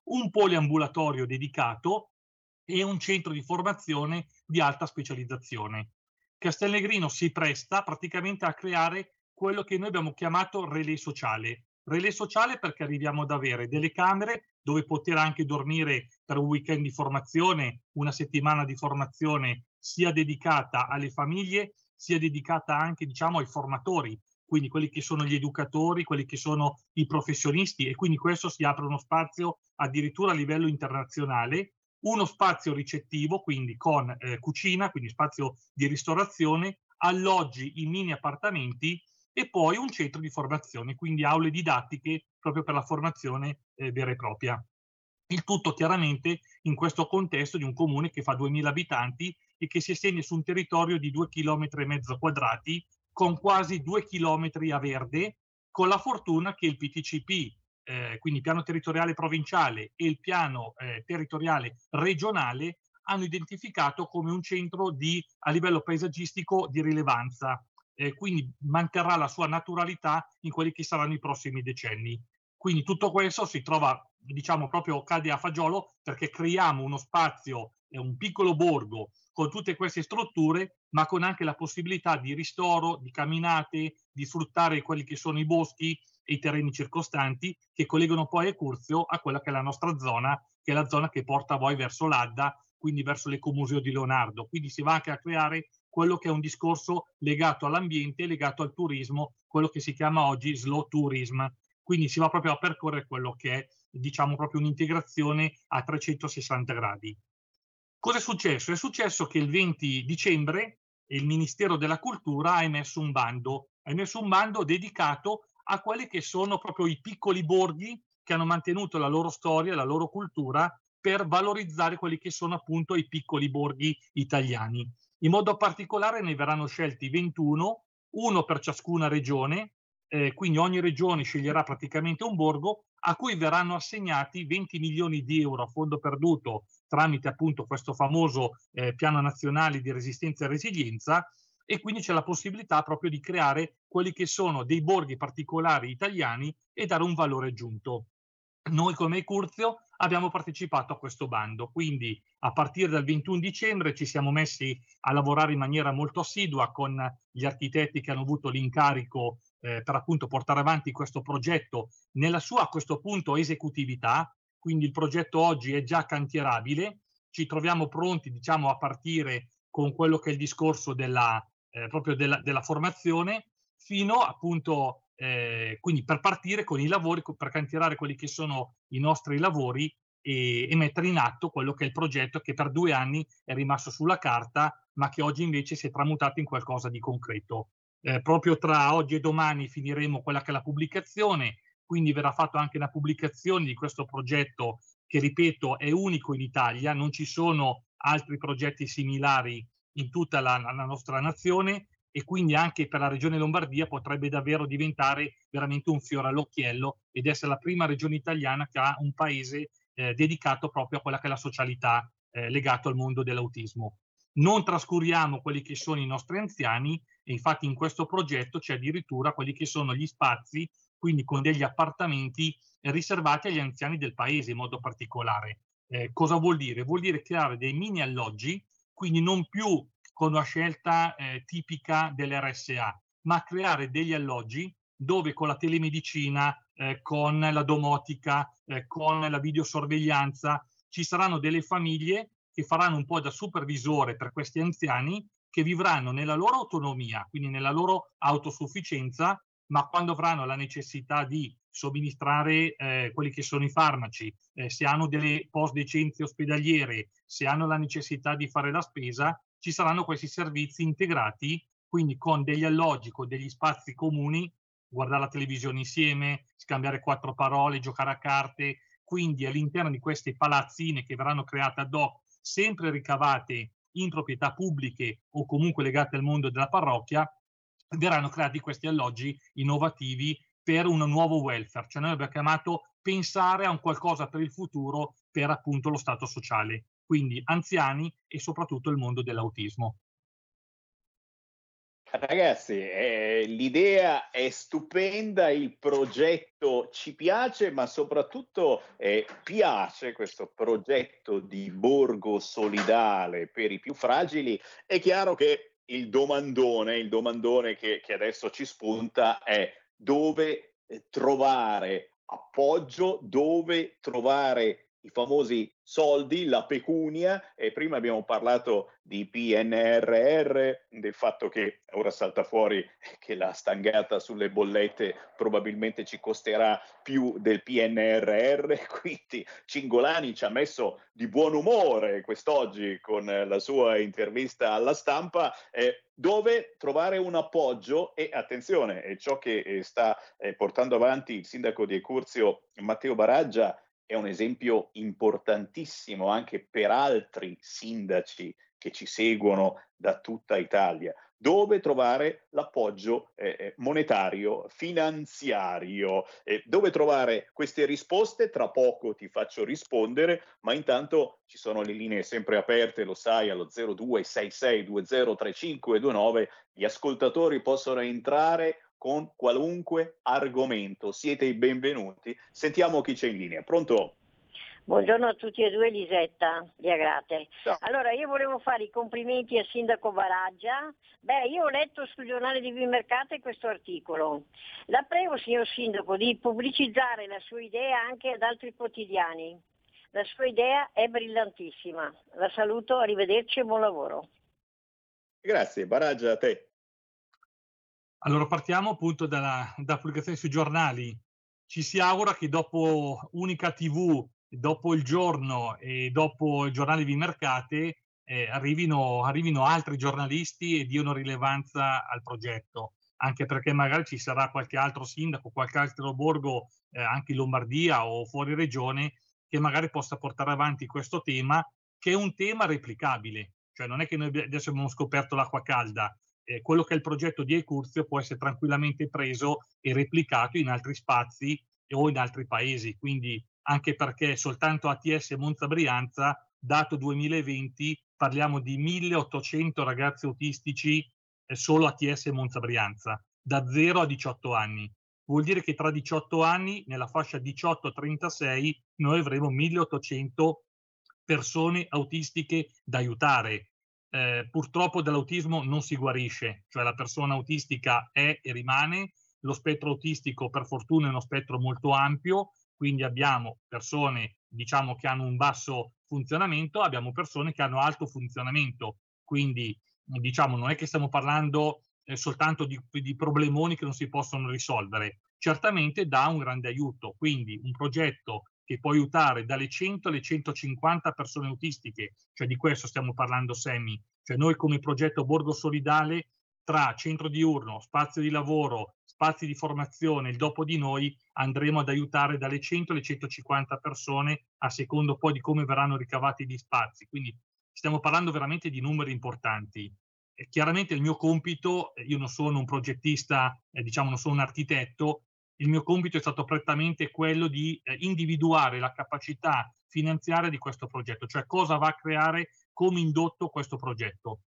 un poliambulatorio dedicato e un centro di formazione di alta specializzazione. Castelnegrino si presta praticamente a creare quello che noi abbiamo chiamato relè sociale. Relè sociale perché arriviamo ad avere delle camere dove poter anche dormire per un weekend di formazione, una settimana di formazione sia dedicata alle famiglie, sia dedicata anche diciamo ai formatori, quindi quelli che sono gli educatori, quelli che sono i professionisti e quindi questo si apre uno spazio addirittura a livello internazionale uno spazio ricettivo, quindi con eh, cucina, quindi spazio di ristorazione, alloggi in mini appartamenti e poi un centro di formazione, quindi aule didattiche proprio per la formazione eh, vera e propria. Il tutto chiaramente in questo contesto di un comune che fa 2.000 abitanti e che si estende su un territorio di 2 km e mezzo quadrati con quasi 2 km a verde, con la fortuna che il PTCP eh, quindi piano territoriale provinciale e il piano eh, territoriale regionale, hanno identificato come un centro di, a livello paesaggistico di rilevanza, eh, quindi manterrà la sua naturalità in quelli che saranno i prossimi decenni. Quindi tutto questo si trova, diciamo, proprio cade a fagiolo perché creiamo uno spazio, un piccolo borgo con tutte queste strutture, ma con anche la possibilità di ristoro, di camminate, di sfruttare quelli che sono i boschi, e i terreni circostanti che collegano poi a Curzio a quella che è la nostra zona, che è la zona che porta voi verso l'Adda, quindi verso l'ecomuseo di Leonardo. Quindi si va anche a creare quello che è un discorso legato all'ambiente, legato al turismo, quello che si chiama oggi slow tourism. Quindi si va proprio a percorrere quello che è, diciamo, proprio un'integrazione a 360 gradi. Cosa è successo? È successo che il 20 dicembre il Ministero della Cultura ha emesso un bando, ha emesso un bando dedicato a quelli che sono proprio i piccoli borghi che hanno mantenuto la loro storia, la loro cultura per valorizzare quelli che sono appunto i piccoli borghi italiani. In modo particolare ne verranno scelti 21, uno per ciascuna regione, eh, quindi ogni regione sceglierà praticamente un borgo a cui verranno assegnati 20 milioni di euro a fondo perduto tramite appunto questo famoso eh, piano nazionale di resistenza e resilienza e quindi c'è la possibilità proprio di creare quelli che sono dei borghi particolari italiani e dare un valore aggiunto. Noi come Curzio abbiamo partecipato a questo bando, quindi a partire dal 21 dicembre ci siamo messi a lavorare in maniera molto assidua con gli architetti che hanno avuto l'incarico eh, per appunto portare avanti questo progetto nella sua a questo punto esecutività, quindi il progetto oggi è già cantierabile, ci troviamo pronti diciamo a partire con quello che è il discorso della, eh, proprio della, della, formazione fino appunto eh, quindi per partire con i lavori, per cantierare quelli che sono i nostri lavori e, e, mettere in atto quello che è il progetto che per due anni è rimasto sulla carta, ma che oggi invece si è tramutato in qualcosa di concreto. Eh, proprio tra oggi e domani finiremo quella che è la pubblicazione, quindi verrà fatta anche una pubblicazione di questo progetto che, ripeto, è unico in Italia, non ci sono altri progetti similari in tutta la, la nostra nazione e quindi anche per la regione Lombardia potrebbe davvero diventare veramente un fiore all'occhiello ed essere la prima regione italiana che ha un paese eh, dedicato proprio a quella che è la socialità eh, legato al mondo dell'autismo. Non trascuriamo quelli che sono i nostri anziani e infatti in questo progetto c'è addirittura quelli che sono gli spazi, quindi con degli appartamenti riservati agli anziani del paese in modo particolare. Eh, cosa vuol dire? Vuol dire creare dei mini alloggi quindi non più con una scelta eh, tipica dell'RSA, ma creare degli alloggi dove con la telemedicina, eh, con la domotica, eh, con la videosorveglianza, ci saranno delle famiglie che faranno un po' da supervisore per questi anziani che vivranno nella loro autonomia, quindi nella loro autosufficienza, ma quando avranno la necessità di somministrare eh, quelli che sono i farmaci, eh, se hanno delle post decenze ospedaliere, se hanno la necessità di fare la spesa, ci saranno questi servizi integrati, quindi con degli alloggi, con degli spazi comuni, guardare la televisione insieme, scambiare quattro parole, giocare a carte, quindi all'interno di queste palazzine che verranno create ad hoc, sempre ricavate in proprietà pubbliche o comunque legate al mondo della parrocchia, verranno creati questi alloggi innovativi per un nuovo welfare, cioè noi abbiamo chiamato pensare a un qualcosa per il futuro per appunto lo stato sociale, quindi anziani e soprattutto il mondo dell'autismo. Ragazzi, eh, l'idea è stupenda, il progetto ci piace, ma soprattutto eh, piace questo progetto di borgo solidale per i più fragili. È chiaro che il domandone, il domandone che, che adesso ci spunta è dove eh, trovare appoggio, dove trovare i famosi soldi, la pecunia, e prima abbiamo parlato di PNRR, del fatto che ora salta fuori che la stangata sulle bollette probabilmente ci costerà più del PNRR, quindi Cingolani ci ha messo di buon umore quest'oggi con la sua intervista alla stampa, eh, dove trovare un appoggio e attenzione, è ciò che eh, sta eh, portando avanti il sindaco di Ecurzio Matteo Baraggia, è un esempio importantissimo anche per altri sindaci che ci seguono da tutta Italia, dove trovare l'appoggio eh, eh, monetario, finanziario, eh, dove trovare queste risposte. Tra poco ti faccio rispondere, ma intanto ci sono le linee sempre aperte, lo sai, allo 0266203529. Gli ascoltatori possono entrare con qualunque argomento. Siete i benvenuti. Sentiamo chi c'è in linea. Pronto? Buongiorno a tutti e due, Lisetta di Agrate. Ciao. Allora, io volevo fare i complimenti al sindaco Baraggia. Beh, io ho letto sul giornale di Vimercate questo articolo. La prego, signor sindaco, di pubblicizzare la sua idea anche ad altri quotidiani. La sua idea è brillantissima. La saluto, arrivederci e buon lavoro. Grazie, Baraggia a te. Allora partiamo appunto dalla, da pubblicazione sui giornali. Ci si augura che dopo Unica TV, dopo il giorno e dopo i giornali di mercate eh, arrivino, arrivino altri giornalisti e diano rilevanza al progetto, anche perché magari ci sarà qualche altro sindaco, qualche altro borgo, eh, anche in Lombardia o fuori regione, che magari possa portare avanti questo tema, che è un tema replicabile. Cioè non è che noi adesso abbiamo scoperto l'acqua calda, eh, quello che è il progetto di Ecurzio può essere tranquillamente preso e replicato in altri spazi o in altri paesi. Quindi anche perché soltanto ATS Monza Brianza, dato 2020, parliamo di 1800 ragazzi autistici eh, solo ATS Monza Brianza, da 0 a 18 anni. Vuol dire che tra 18 anni, nella fascia 18-36, noi avremo 1800 persone autistiche da aiutare eh, purtroppo dall'autismo non si guarisce, cioè la persona autistica è e rimane, lo spettro autistico per fortuna è uno spettro molto ampio, quindi abbiamo persone diciamo che hanno un basso funzionamento, abbiamo persone che hanno alto funzionamento, quindi diciamo non è che stiamo parlando eh, soltanto di, di problemoni che non si possono risolvere, certamente dà un grande aiuto, quindi un progetto che può aiutare dalle 100 alle 150 persone autistiche, cioè di questo stiamo parlando Semi, cioè noi come progetto Borgo Solidale tra centro diurno, spazio di lavoro, spazi di formazione, il dopo di noi andremo ad aiutare dalle 100 alle 150 persone a secondo poi di come verranno ricavati gli spazi. Quindi stiamo parlando veramente di numeri importanti. Chiaramente il mio compito, io non sono un progettista, eh, diciamo non sono un architetto, il mio compito è stato prettamente quello di eh, individuare la capacità finanziaria di questo progetto, cioè cosa va a creare come indotto questo progetto.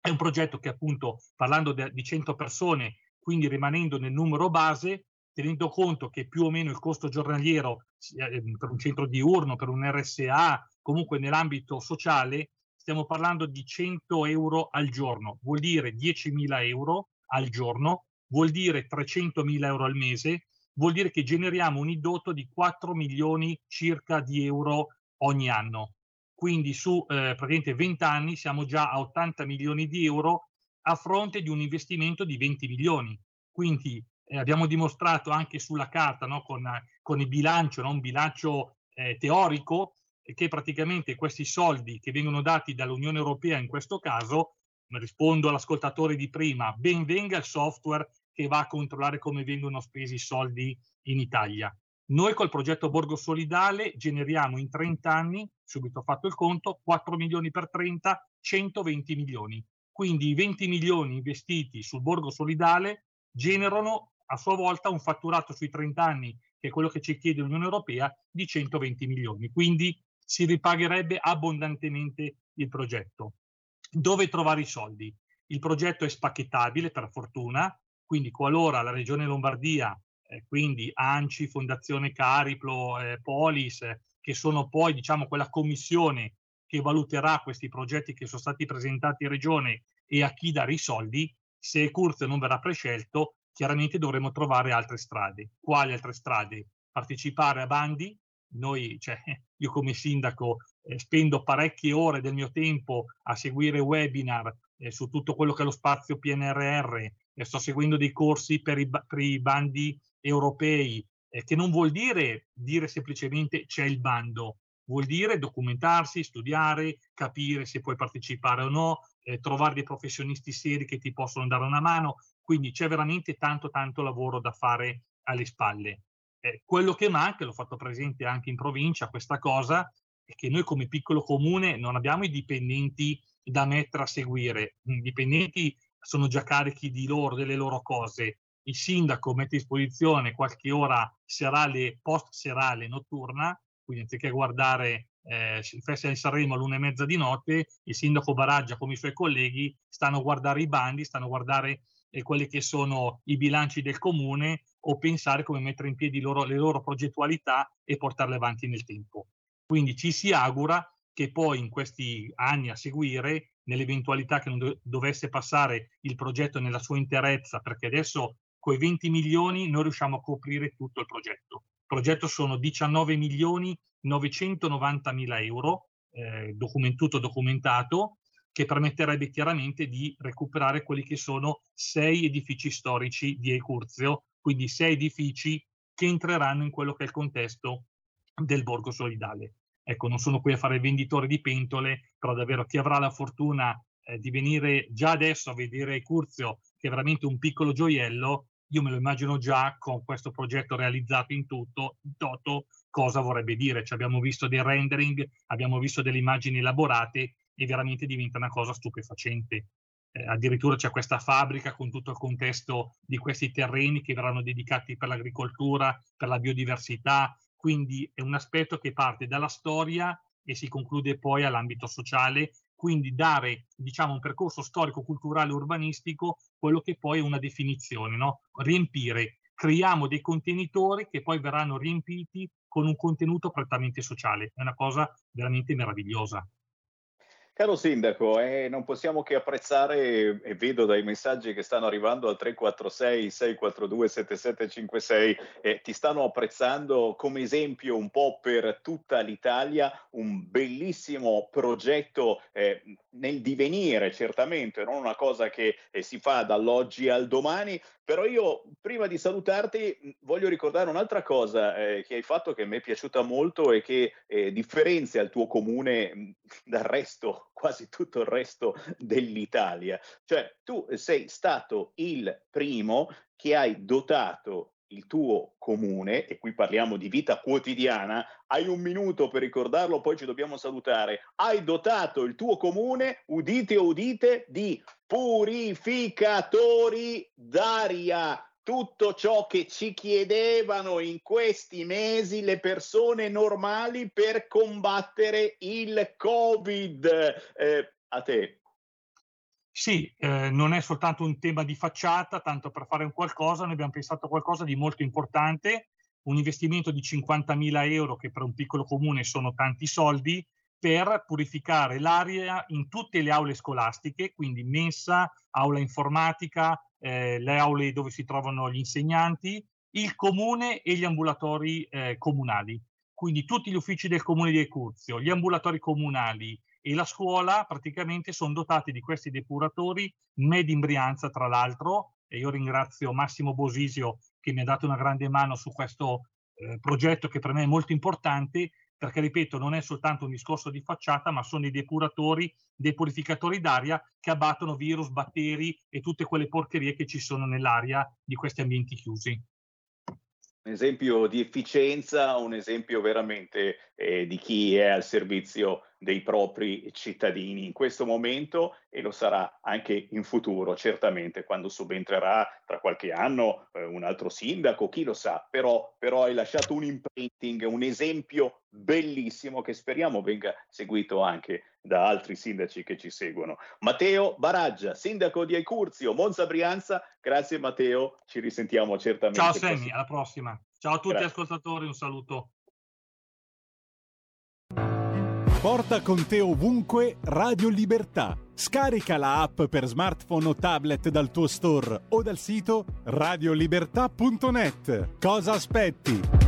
È un progetto che appunto, parlando de- di 100 persone, quindi rimanendo nel numero base, tenendo conto che più o meno il costo giornaliero eh, per un centro diurno, per un RSA, comunque nell'ambito sociale, stiamo parlando di 100 euro al giorno, vuol dire 10.000 euro al giorno, vuol dire 300.000 euro al mese, vuol dire che generiamo un indotto di 4 milioni circa di euro ogni anno. Quindi su eh, praticamente 20 anni siamo già a 80 milioni di euro a fronte di un investimento di 20 milioni. Quindi eh, abbiamo dimostrato anche sulla carta, no, con, con, il bilancio, no, un bilancio eh, teorico, che praticamente questi soldi che vengono dati dall'Unione Europea in questo caso, rispondo all'ascoltatore di prima, ben venga il software che va a controllare come vengono spesi i soldi in Italia. Noi col progetto Borgo Solidale generiamo in 30 anni, subito fatto il conto, 4 milioni per 30, 120 milioni. Quindi i 20 milioni investiti sul Borgo Solidale generano a sua volta un fatturato sui 30 anni che è quello che ci chiede l'Unione Europea, di 120 milioni. Quindi si ripagherebbe abbondantemente il progetto. Dove trovare i soldi? Il progetto è spacchettabile per fortuna, quindi qualora la Regione Lombardia, eh, quindi ANCI, Fondazione Cariplo, eh, Polis, eh, che sono poi diciamo quella commissione che valuterà questi progetti che sono stati presentati in Regione e a chi dare i soldi, se Curzio non verrà prescelto, chiaramente dovremo trovare altre strade. Quali altre strade? Partecipare a bandi, noi, cioè, io come sindaco eh, spendo parecchie ore del mio tempo a seguire webinar eh, su tutto quello che è lo spazio PNRR sto seguendo dei corsi per i, per i bandi europei, eh, che non vuol dire dire semplicemente c'è il bando, vuol dire documentarsi, studiare, capire se puoi partecipare o no, eh, trovare dei professionisti seri che ti possono dare una mano, quindi c'è veramente tanto tanto lavoro da fare alle spalle. Eh, quello che manca, l'ho fatto presente anche in provincia, questa cosa, è che noi come piccolo comune non abbiamo i dipendenti da mettere a seguire. I dipendenti sono già carichi di loro, delle loro cose. Il sindaco mette a disposizione qualche ora serale, post serale, notturna, quindi anziché guardare eh, il Festival di Sanremo all'una e mezza di notte, il sindaco Baraggia come i suoi colleghi stanno a guardare i bandi, stanno a guardare eh, quelli che sono i bilanci del comune o pensare come mettere in piedi loro, le loro progettualità e portarle avanti nel tempo. Quindi ci si augura che poi in questi anni a seguire, nell'eventualità che non do- dovesse passare il progetto nella sua interezza, perché adesso con i 20 milioni noi riusciamo a coprire tutto il progetto. Il progetto sono 19 milioni 990 mila euro, eh, document- tutto documentato, che permetterebbe chiaramente di recuperare quelli che sono sei edifici storici di Ecurzio, quindi sei edifici che entreranno in quello che è il contesto del borgo solidale. Ecco, non sono qui a fare venditore di pentole, però davvero chi avrà la fortuna eh, di venire già adesso a vedere Curzio, che è veramente un piccolo gioiello, io me lo immagino già con questo progetto realizzato in tutto, in toto, cosa vorrebbe dire. Cioè, abbiamo visto dei rendering, abbiamo visto delle immagini elaborate e veramente diventa una cosa stupefacente. Eh, addirittura c'è questa fabbrica con tutto il contesto di questi terreni che verranno dedicati per l'agricoltura, per la biodiversità, quindi è un aspetto che parte dalla storia e si conclude poi all'ambito sociale, quindi dare diciamo, un percorso storico, culturale, urbanistico, quello che poi è una definizione, no? riempire, creiamo dei contenitori che poi verranno riempiti con un contenuto prettamente sociale, è una cosa veramente meravigliosa. Caro Sindaco, eh, non possiamo che apprezzare, e vedo dai messaggi che stanno arrivando al 346-642-7756, eh, ti stanno apprezzando come esempio un po' per tutta l'Italia, un bellissimo progetto eh, nel divenire, certamente, non una cosa che eh, si fa dall'oggi al domani, però io prima di salutarti voglio ricordare un'altra cosa eh, che hai fatto che mi è piaciuta molto e che eh, differenzia il tuo comune dal resto, quasi tutto il resto dell'Italia. Cioè tu sei stato il primo che hai dotato il tuo comune, e qui parliamo di vita quotidiana, hai un minuto per ricordarlo, poi ci dobbiamo salutare, hai dotato il tuo comune, udite o udite, di purificatori d'aria. Tutto ciò che ci chiedevano in questi mesi le persone normali per combattere il Covid. Eh, a te. Sì, eh, non è soltanto un tema di facciata, tanto per fare un qualcosa, noi abbiamo pensato a qualcosa di molto importante, un investimento di 50.000 euro che per un piccolo comune sono tanti soldi, per purificare l'aria in tutte le aule scolastiche, quindi mensa, aula informatica, eh, le aule dove si trovano gli insegnanti, il comune e gli ambulatori eh, comunali. Quindi tutti gli uffici del comune di Ecurzio, gli ambulatori comunali, e la scuola praticamente sono dotati di questi depuratori Made in Brianza tra l'altro e io ringrazio Massimo Bosisio che mi ha dato una grande mano su questo eh, progetto che per me è molto importante perché ripeto non è soltanto un discorso di facciata ma sono dei depuratori, dei purificatori d'aria che abbattono virus, batteri e tutte quelle porcherie che ci sono nell'aria di questi ambienti chiusi un esempio di efficienza, un esempio veramente eh, di chi è al servizio dei propri cittadini in questo momento e lo sarà anche in futuro, certamente, quando subentrerà tra qualche anno eh, un altro sindaco, chi lo sa, però, però hai lasciato un imprinting, un esempio bellissimo che speriamo venga seguito anche da altri sindaci che ci seguono. Matteo Baraggia, sindaco di Aicurzio, Monza Brianza, grazie Matteo, ci risentiamo certamente. Ciao Sammy, alla prossima. Ciao a tutti grazie. ascoltatori, un saluto. Porta con te ovunque Radio Libertà. Scarica la app per smartphone o tablet dal tuo store o dal sito radiolibertà.net. Cosa aspetti?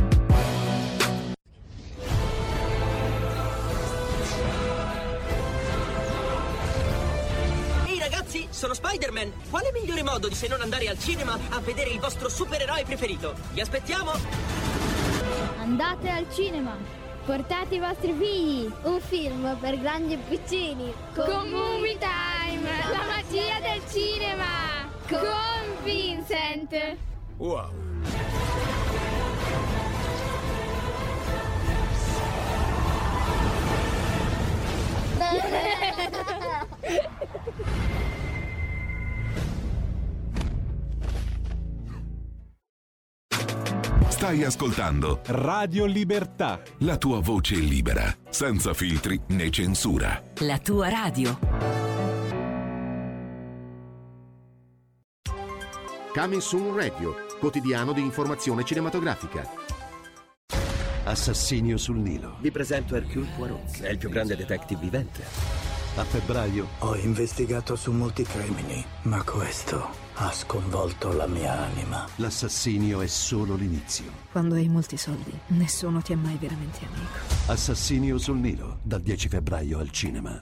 Sono Spider-Man. Quale migliore modo di se non andare al cinema a vedere il vostro supereroe preferito? Vi aspettiamo! Andate al cinema! Portate i vostri figli! Un film per grandi e piccini! Con Movie Time! La magia del cinema! Con Vincent! Wow! Stai ascoltando Radio Libertà. La tua voce libera, senza filtri né censura. La tua radio. Coming Soon Radio, quotidiano di informazione cinematografica. Assassinio sul Nilo. Vi presento Hercule Poirot, è il più grande detective vivente. A febbraio ho investigato su molti crimini, ma questo ha sconvolto la mia anima. L'assassinio è solo l'inizio. Quando hai molti soldi, nessuno ti è mai veramente amico. Assassinio sul Nilo, dal 10 febbraio al cinema.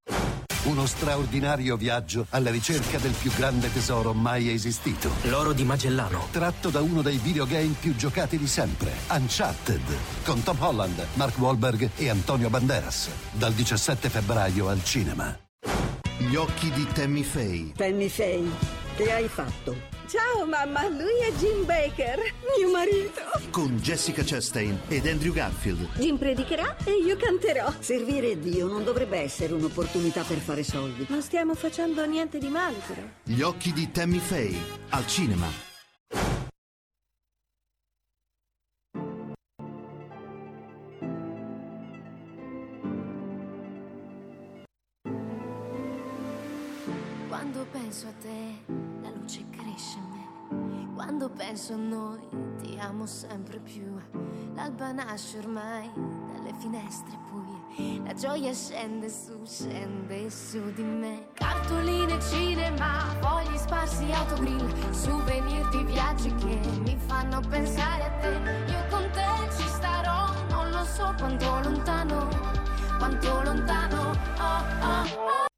Uno straordinario viaggio alla ricerca del più grande tesoro mai esistito. L'oro di Magellano. Tratto da uno dei videogame più giocati di sempre, Uncharted, con Tom Holland, Mark Wahlberg e Antonio Banderas. Dal 17 febbraio al cinema. Gli occhi di Tammy Faye. Tammy Faye, che hai fatto? Ciao mamma, lui è Jim Baker, mio marito. Con Jessica Chastain ed Andrew Garfield. Jim predicherà e io canterò. Servire Dio non dovrebbe essere un'opportunità per fare soldi. Non stiamo facendo niente di male però. Gli occhi di Tammy Faye, al cinema. Penso a te, la luce cresce in me. Quando penso a noi, ti amo sempre più. L'alba nasce ormai dalle finestre buie. La gioia scende su, scende su di me. Cartoline, cinema, fogli sparsi, autogrill. Souvenir di viaggi che mi fanno pensare a te. Io con te ci starò, non lo so quanto lontano, quanto lontano. Oh, oh, oh.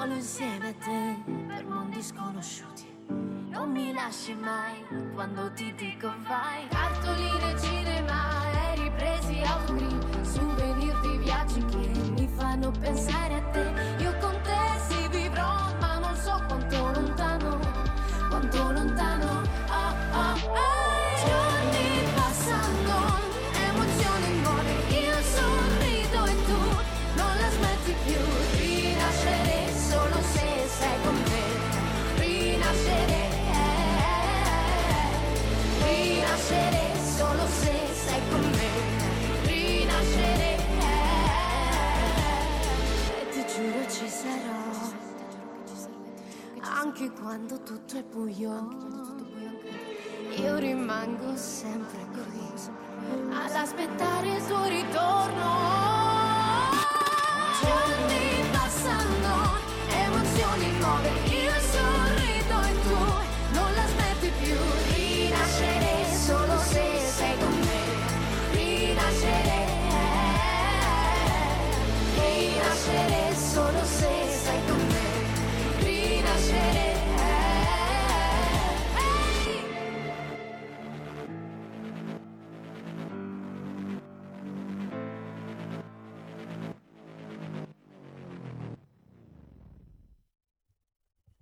Volo insieme a te per mondi sconosciuti. Non mi lasci mai quando ti dico vai. Cartoline, cinema, aerei presi, autogrill, souvenir di viaggi che mi fanno pensare a te. Io con te si vivrò, ma non so quanto lontano, quanto lontano. Oh, oh, oh. Rinascere solo se sei con me. Rinascere. E ti giuro ci sarò. Anche quando tutto è buio. Io rimango sempre qui. Ad aspettare il tuo ritorno. Giorni passano, emozioni nuove.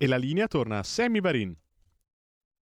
e la linea torna a Sammy Barin.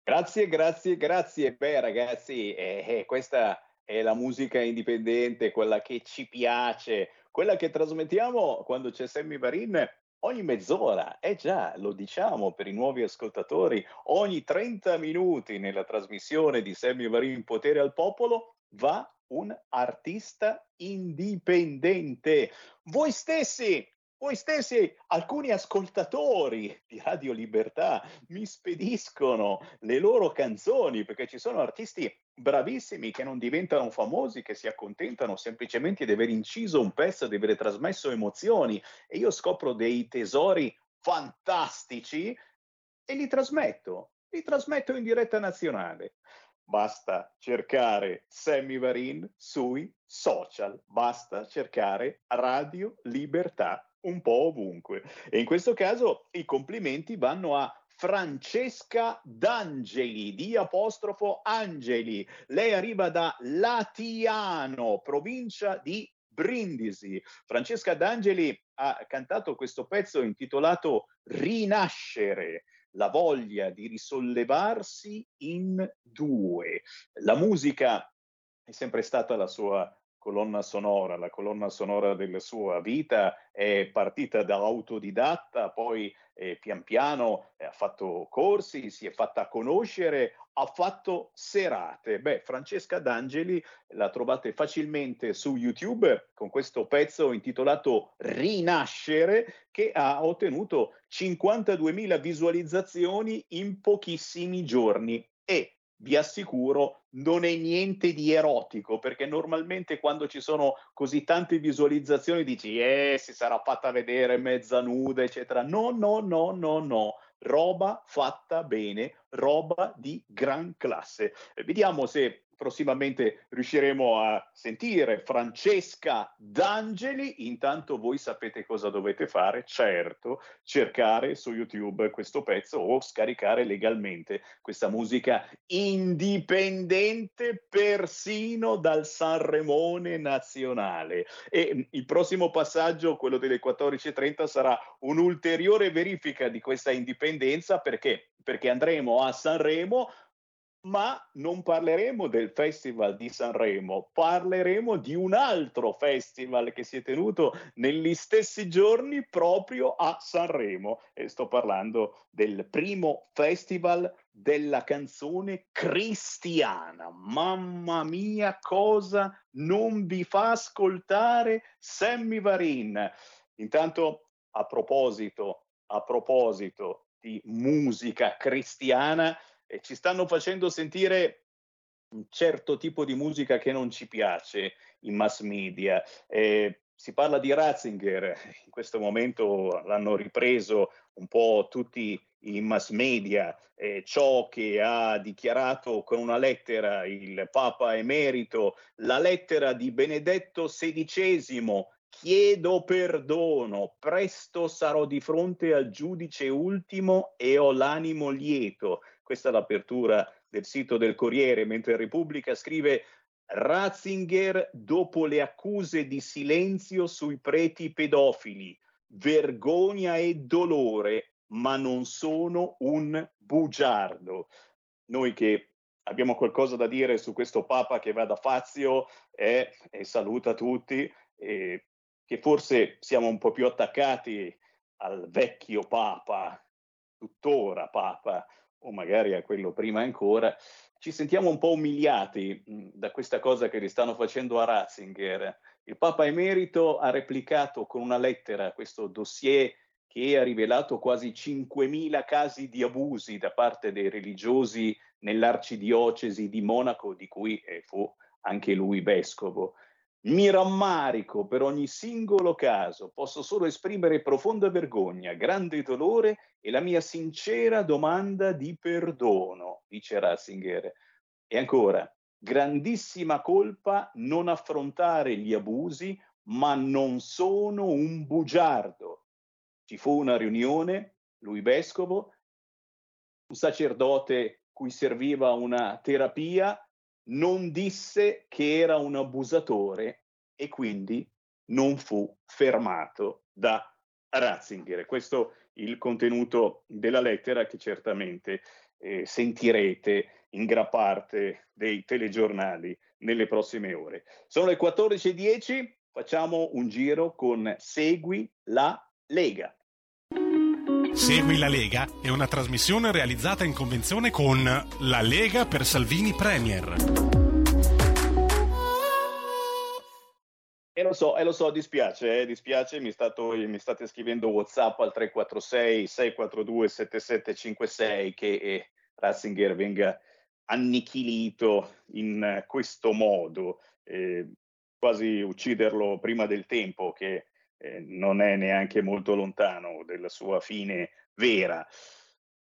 Grazie, grazie, grazie. Beh, ragazzi, eh, eh, questa è la musica indipendente, quella che ci piace, quella che trasmettiamo quando c'è Sammy Varin ogni mezz'ora. Eh già, lo diciamo per i nuovi ascoltatori, ogni 30 minuti nella trasmissione di Sammy Varin Potere al Popolo va un artista indipendente. Voi stessi voi stessi, alcuni ascoltatori di Radio Libertà mi spediscono le loro canzoni perché ci sono artisti bravissimi che non diventano famosi, che si accontentano semplicemente di aver inciso un pezzo, di aver trasmesso emozioni e io scopro dei tesori fantastici e li trasmetto, li trasmetto in diretta nazionale. Basta cercare Sammy Varin sui social, basta cercare Radio Libertà un po' ovunque. E in questo caso i complimenti vanno a Francesca D'Angeli, di apostrofo Angeli. Lei arriva da Latiano, provincia di Brindisi. Francesca D'Angeli ha cantato questo pezzo intitolato Rinascere, la voglia di risollevarsi in due. La musica è sempre stata la sua colonna sonora, la colonna sonora della sua vita è partita da autodidatta, poi eh, pian piano eh, ha fatto corsi, si è fatta conoscere, ha fatto serate. Beh, Francesca D'Angeli la trovate facilmente su YouTube con questo pezzo intitolato Rinascere che ha ottenuto 52.000 visualizzazioni in pochissimi giorni e vi assicuro non è niente di erotico perché normalmente quando ci sono così tante visualizzazioni dici eh si sarà fatta vedere mezza nuda eccetera. No no no no no. Roba fatta bene roba di gran classe. Vediamo se prossimamente riusciremo a sentire Francesca D'Angeli. Intanto voi sapete cosa dovete fare, certo, cercare su YouTube questo pezzo o scaricare legalmente questa musica indipendente persino dal Sanremone nazionale. E il prossimo passaggio, quello delle 14.30, sarà un'ulteriore verifica di questa indipendenza perché perché andremo a Sanremo ma non parleremo del Festival di Sanremo, parleremo di un altro festival che si è tenuto negli stessi giorni proprio a Sanremo e sto parlando del primo festival della canzone cristiana. Mamma mia, cosa non vi fa ascoltare Sammy Varin? Intanto a proposito, a proposito di musica cristiana, e ci stanno facendo sentire un certo tipo di musica che non ci piace in mass media. Eh, si parla di Ratzinger, in questo momento l'hanno ripreso un po' tutti i mass media, eh, ciò che ha dichiarato con una lettera il Papa emerito, la lettera di Benedetto XVI, chiedo perdono, presto sarò di fronte al giudice ultimo e ho l'animo lieto. Questa è l'apertura del sito del Corriere, mentre Repubblica scrive Ratzinger dopo le accuse di silenzio sui preti pedofili, vergogna e dolore, ma non sono un bugiardo. Noi che abbiamo qualcosa da dire su questo Papa che va da Fazio e, e saluta tutti, e che forse siamo un po' più attaccati al vecchio Papa, tuttora Papa, o magari a quello prima ancora, ci sentiamo un po' umiliati mh, da questa cosa che gli stanno facendo a Ratzinger. Il Papa Emerito ha replicato con una lettera questo dossier che ha rivelato quasi 5.000 casi di abusi da parte dei religiosi nell'arcidiocesi di Monaco, di cui eh, fu anche lui vescovo. Mi rammarico per ogni singolo caso, posso solo esprimere profonda vergogna, grande dolore e la mia sincera domanda di perdono, dice Ratzinger. E ancora, grandissima colpa non affrontare gli abusi, ma non sono un bugiardo. Ci fu una riunione, lui vescovo, un sacerdote cui serviva una terapia, non disse che era un abusatore e quindi non fu fermato da Ratzinger. Questo il contenuto della lettera che certamente eh, sentirete in gran parte dei telegiornali nelle prossime ore. Sono le 14.10, facciamo un giro con Segui la Lega. Segui la Lega è una trasmissione realizzata in convenzione con La Lega per Salvini Premier. E lo so, e lo so, dispiace, eh, dispiace, mi, stato, mi, state scrivendo WhatsApp al 346 642 7756 che eh, Ratzinger venga annichilito in questo modo, eh, quasi ucciderlo prima del tempo, che eh, non è neanche molto lontano della sua fine vera.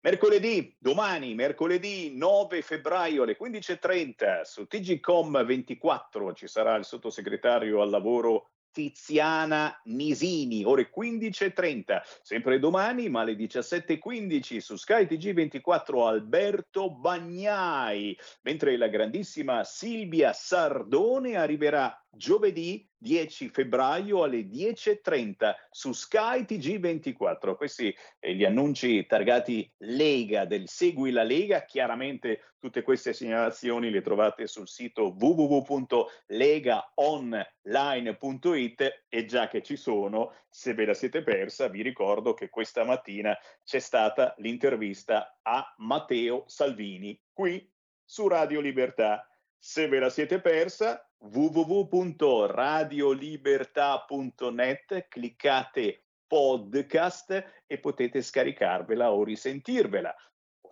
Mercoledì, domani, mercoledì 9 febbraio alle 15.30 su TGCOM 24 ci sarà il sottosegretario al lavoro Tiziana Nisini, ore 15.30, sempre domani, ma alle 17.15 su Sky TG24 Alberto Bagnai, mentre la grandissima Silvia Sardone arriverà giovedì 10 febbraio alle 10.30 su Sky TG24. Questi eh, gli annunci targati Lega del Segui la Lega. Chiaramente tutte queste segnalazioni le trovate sul sito www.legaonline.it e già che ci sono, se ve la siete persa, vi ricordo che questa mattina c'è stata l'intervista a Matteo Salvini qui su Radio Libertà. Se ve la siete persa, www.radiolibertà.net, cliccate podcast e potete scaricarvela o risentirvela.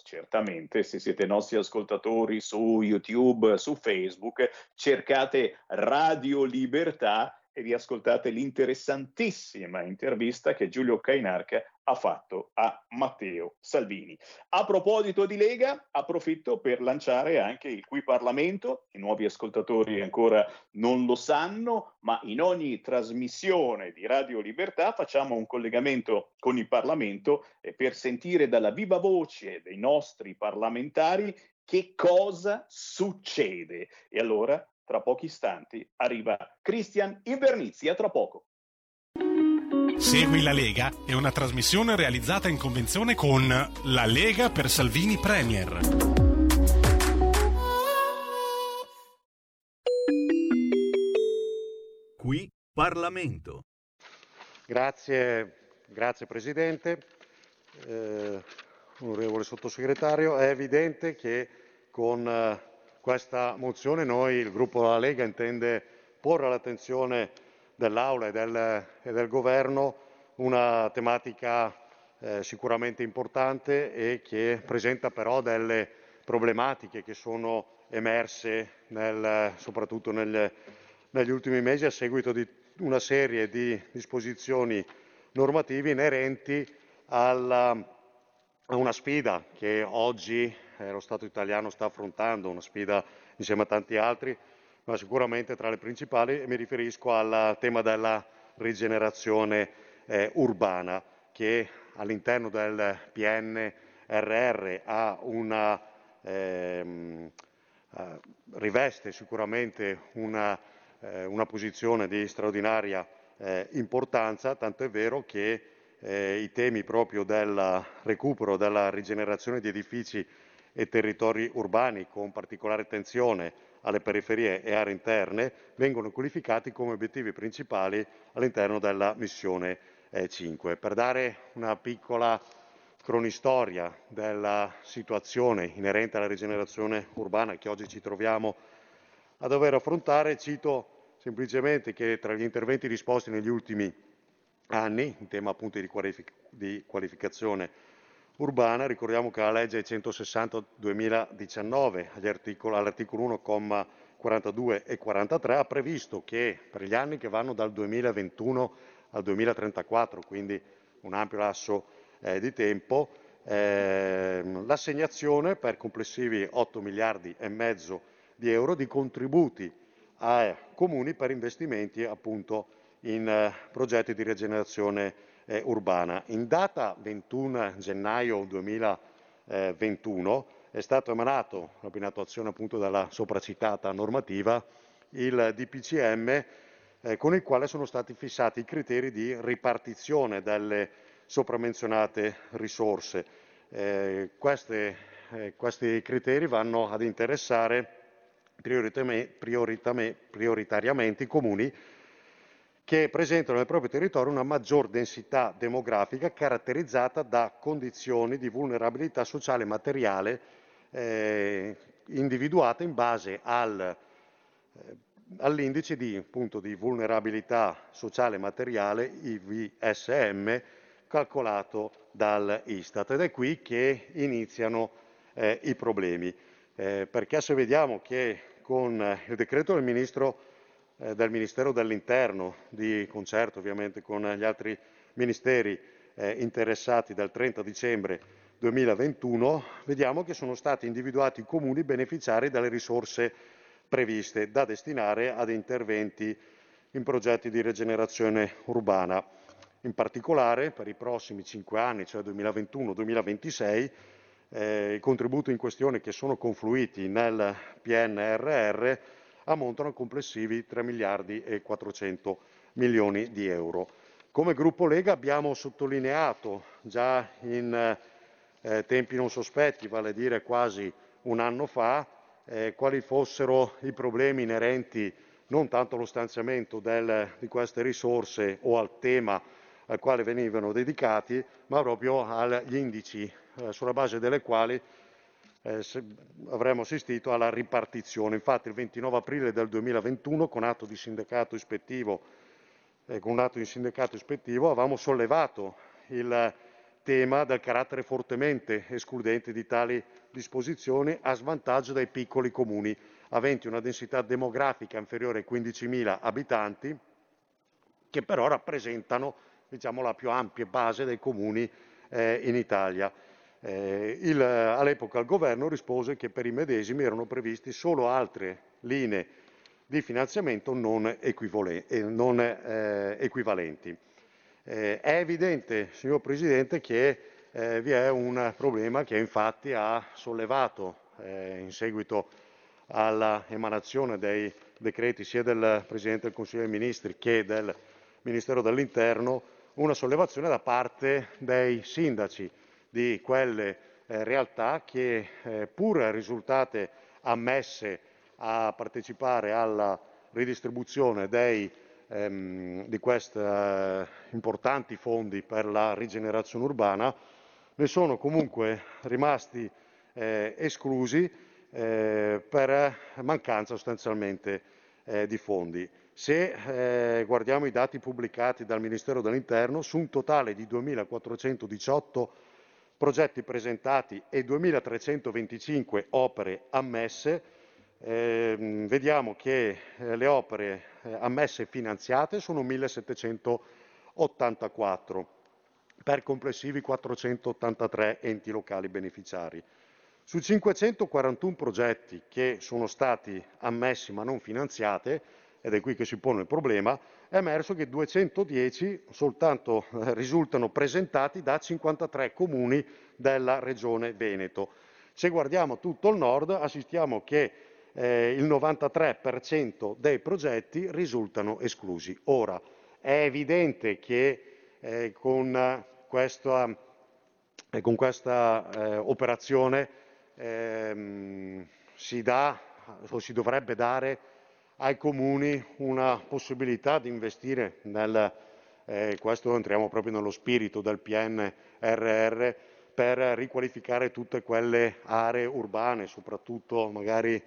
Certamente, se siete nostri ascoltatori su YouTube, su Facebook, cercate Radio Libertà e vi ascoltate l'interessantissima intervista che Giulio Cainarca ha fatto a Matteo Salvini. A proposito di Lega, approfitto per lanciare anche il Qui Parlamento, i nuovi ascoltatori ancora non lo sanno, ma in ogni trasmissione di Radio Libertà facciamo un collegamento con il Parlamento per sentire dalla viva voce dei nostri parlamentari che cosa succede. E allora tra pochi istanti arriva Christian Invernizzi. A tra poco. Segui la Lega è una trasmissione realizzata in convenzione con La Lega per Salvini Premier. Qui Parlamento. Grazie, grazie Presidente. Eh, onorevole Sottosegretario, è evidente che con eh, questa mozione noi, il gruppo della Lega, intende porre all'attenzione dell'Aula e del, e del Governo una tematica eh, sicuramente importante e che presenta però delle problematiche che sono emerse nel, soprattutto nel, negli ultimi mesi a seguito di una serie di disposizioni normative inerenti alla, a una sfida che oggi eh, lo Stato italiano sta affrontando, una sfida insieme a tanti altri, ma sicuramente tra le principali, mi riferisco al tema della rigenerazione eh, urbana che all'interno del PNRR una, ehm, eh, riveste sicuramente una, eh, una, posizione di straordinaria eh, importanza, tanto è vero che eh, i temi proprio del recupero, della rigenerazione di edifici e territori urbani con particolare attenzione alle periferie e aree interne vengono qualificati come obiettivi principali all'interno della missione eh, 5. Per dare una piccola cronistoria della situazione inerente alla rigenerazione urbana che oggi ci troviamo a dover affrontare, cito semplicemente che tra gli interventi disposti negli ultimi anni, in tema appunto di, qualific- di qualificazione urbana. Ricordiamo che la legge 160-2019 all'articolo 1, comma 42 e 43 ha previsto che per gli anni che vanno dal 2021 al 2034, quindi un ampio lasso eh, di tempo, eh, l'assegnazione per complessivi 8 miliardi e mezzo di euro di contributi ai comuni per investimenti appunto in eh, progetti di rigenerazione eh, urbana. In data 21 gennaio 2021 è stato emanato, in attuazione appunto della sopracitata normativa, il DPCM eh, con il quale sono stati fissati i criteri di ripartizione delle sopramenzionate risorse. Eh, queste, eh, questi criteri vanno ad interessare prioritariamente i comuni che presentano nel proprio territorio una maggior densità demografica caratterizzata da condizioni di vulnerabilità sociale e materiale eh, individuate in base al, eh, all'indice di, appunto, di, vulnerabilità sociale e materiale IVSM calcolato dall'Istat ed è qui che iniziano eh, i problemi. Eh, perché se vediamo che con il decreto del Ministro eh, del Ministero dell'Interno, di concerto ovviamente con gli altri ministeri eh, interessati dal 30 dicembre 2021, vediamo che sono stati individuati i comuni beneficiari dalle risorse previste da destinare ad interventi in progetti di rigenerazione urbana. In particolare per i prossimi cinque anni, cioè 2021-2026, eh, i contributi in questione che sono confluiti nel PNRR ammontano a complessivi 3 miliardi e 400 milioni di euro. Come gruppo Lega abbiamo sottolineato già in eh, tempi non sospetti, vale a dire quasi un anno fa, eh, quali fossero i problemi inerenti non tanto allo stanziamento del, di queste risorse o al tema al quale venivano dedicati, ma proprio agli indici eh, sulla base delle quali eh, avremmo assistito alla ripartizione. Infatti il 29 aprile del 2021 con atto di sindacato ispettivo, eh, con un atto di sindacato ispettivo avevamo sollevato il tema del carattere fortemente escludente di tali disposizioni a svantaggio dei piccoli comuni aventi una densità demografica inferiore ai 15.000 abitanti, che però rappresentano diciamo, la più ampia base dei comuni eh, in Italia. Eh, all'epoca il governo rispose che per i medesimi erano previsti solo altre linee di finanziamento non, equivale, non eh, equivalenti. Eh, è evidente, signor Presidente, che eh, vi è un problema che infatti ha sollevato eh, in seguito all'emanazione dei decreti sia del Presidente del Consiglio dei Ministri che del Ministero dell'Interno una sollevazione da parte dei sindaci di quelle eh, realtà che eh, pur risultate ammesse a partecipare alla ridistribuzione dei, ehm, di questi eh, importanti fondi per la rigenerazione urbana, ne sono comunque rimasti eh, esclusi eh, per mancanza sostanzialmente eh, di fondi. Se guardiamo i dati pubblicati dal Ministero dell'Interno, su un totale di 2.418 progetti presentati e 2.325 opere ammesse, eh, vediamo che eh, le opere eh, ammesse e finanziate sono 1.784 per complessivi 483 enti locali beneficiari. Su 541 progetti che sono stati ammessi ma non finanziate, ed è qui che si pone il problema, è emerso che 210 soltanto eh, risultano presentati da 53 comuni della regione Veneto. Se guardiamo tutto il nord assistiamo che eh, il 93% dei progetti risultano esclusi. Ora, è evidente che eh, con questa, eh, con questa eh, operazione ehm, si dà o si dovrebbe dare ai comuni una possibilità di investire nel, eh, questo entriamo proprio nello spirito del PNRR, per riqualificare tutte quelle aree urbane, soprattutto magari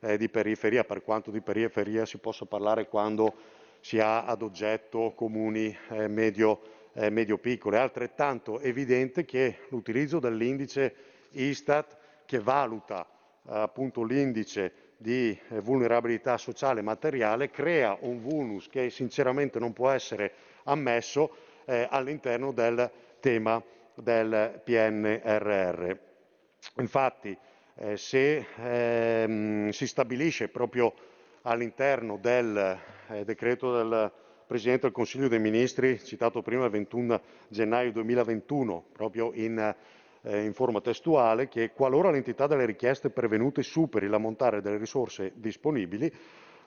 eh, di periferia, per quanto di periferia si possa parlare quando si ha ad oggetto comuni eh, medio, eh, medio-piccoli. È altrettanto evidente che l'utilizzo dell'indice Istat che valuta appunto l'indice di eh, vulnerabilità sociale e materiale crea un vulnus che sinceramente non può essere ammesso eh, all'interno del tema del PNRR. Infatti eh, se ehm, si stabilisce proprio all'interno del eh, decreto del Presidente del Consiglio dei Ministri, citato prima il 21 gennaio 2021, proprio in eh, in forma testuale che qualora l'entità delle richieste pervenute superi l'ammontare delle risorse disponibili,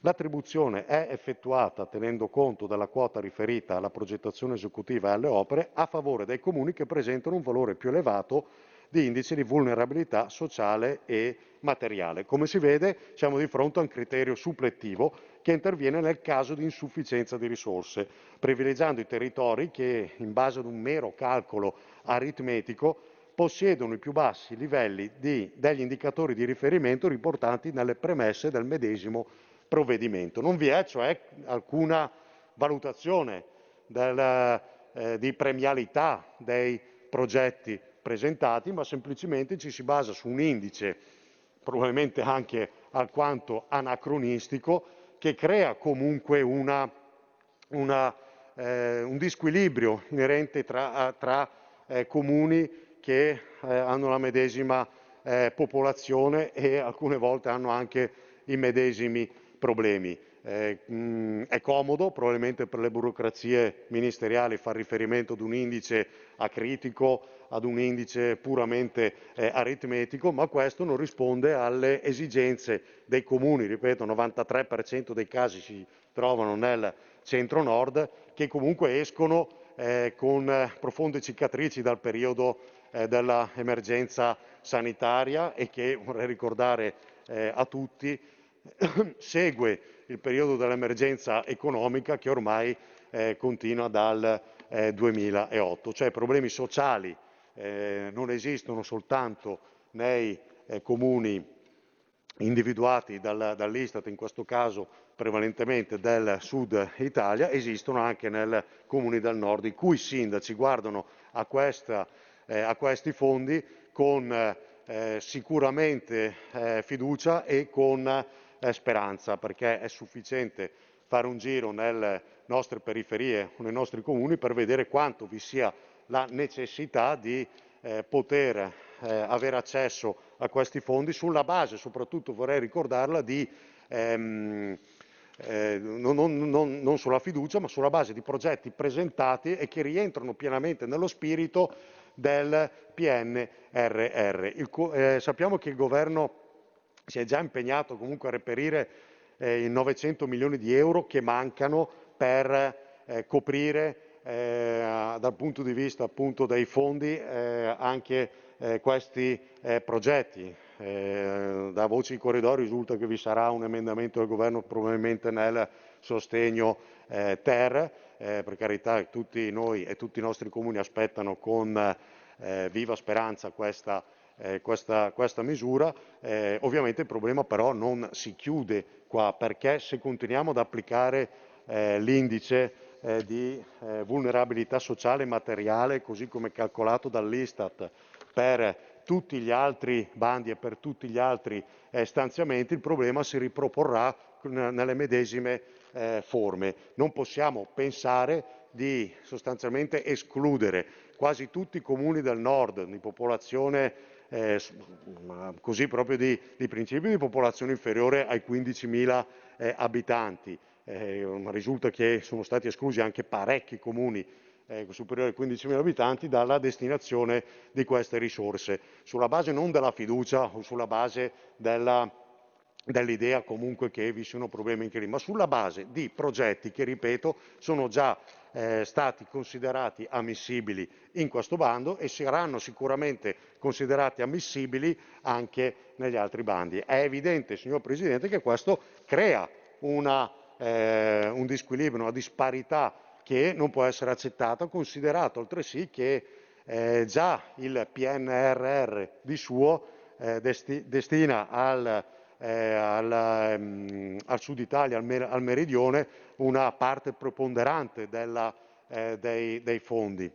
L'attribuzione è effettuata tenendo conto della quota riferita alla progettazione esecutiva e alle opere a favore dei comuni che presentano un valore più elevato di indice di vulnerabilità sociale e materiale. Come si vede siamo di fronte a un criterio suppletivo che interviene nel caso di insufficienza di risorse, privilegiando i territori che, in base ad un mero calcolo aritmetico, possiedono i più bassi livelli di, degli indicatori di riferimento riportati nelle premesse del medesimo provvedimento. Non vi è cioè alcuna valutazione del, eh, di premialità dei progetti presentati, ma semplicemente ci si basa su un indice, probabilmente anche alquanto anacronistico, che crea comunque una, una, eh, un disquilibrio inerente tra, tra eh, comuni che eh, hanno la medesima eh, popolazione e alcune volte hanno anche i medesimi problemi. Eh, mh, è comodo probabilmente per le burocrazie ministeriali far riferimento ad un indice acritico, ad un indice puramente eh, aritmetico, ma questo non risponde alle esigenze dei comuni, ripeto, il 93% dei casi si trovano nel centro-nord, che comunque escono eh, con profonde cicatrici dal periodo eh, dell'emergenza sanitaria e che, vorrei ricordare eh, a tutti, segue il periodo dell'emergenza economica che ormai eh, continua dal eh, 2008. Cioè problemi sociali eh, non esistono soltanto nei eh, comuni individuati dal, dall'Istat, in questo caso prevalentemente del sud Italia, esistono anche nei comuni del nord, i cui sindaci guardano a, questa, eh, a questi fondi con eh, sicuramente eh, fiducia e con eh, speranza, perché è sufficiente fare un giro nelle nostre periferie o nei nostri comuni per vedere quanto vi sia la necessità di eh, poter eh, avere accesso a questi fondi sulla base, soprattutto vorrei ricordarla, di, ehm, eh, non, non, non, sulla fiducia, ma sulla base di progetti presentati e che rientrano pienamente nello spirito del PNRR. Il, eh, sappiamo che il governo si è già impegnato comunque a reperire eh, i 900 milioni di euro che mancano per eh, coprire eh, dal punto di vista appunto dei fondi eh, anche eh, questi progetti. Eh, da voci in corridoio risulta che vi sarà un emendamento del governo probabilmente nel sostegno eh, ter, per carità tutti noi e tutti i nostri comuni aspettano con viva speranza questa, questa, questa misura. ovviamente il problema però non si chiude qua perché se continuiamo ad applicare l'indice eh, di eh, vulnerabilità sociale e materiale, così come calcolato dall'Istat per tutti gli altri bandi e per tutti gli altri eh, stanziamenti, il problema si riproporrà nelle medesime eh, forme. Non possiamo pensare di sostanzialmente escludere quasi tutti i comuni del nord di popolazione eh, così proprio di, di principio di popolazione inferiore ai 15.000 eh, abitanti eh, risulta che sono stati esclusi anche parecchi comuni eh, superiori ai 15.000 abitanti dalla destinazione di queste risorse, sulla base non della fiducia o sulla base della, dell'idea comunque che vi siano problemi in clima, ma sulla base di progetti che, ripeto, sono già eh, stati considerati ammissibili in questo bando e saranno sicuramente considerati ammissibili anche negli altri bandi. È evidente, signor Presidente, che questo crea una eh, un disquilibrio, una disparità che non può essere accettata, considerato altresì che eh, già il PNRR di suo eh, desti- destina al, eh, al, um, al, Sud Italia, al, mer- al, meridione, una parte preponderante della, eh, dei, dei, fondi.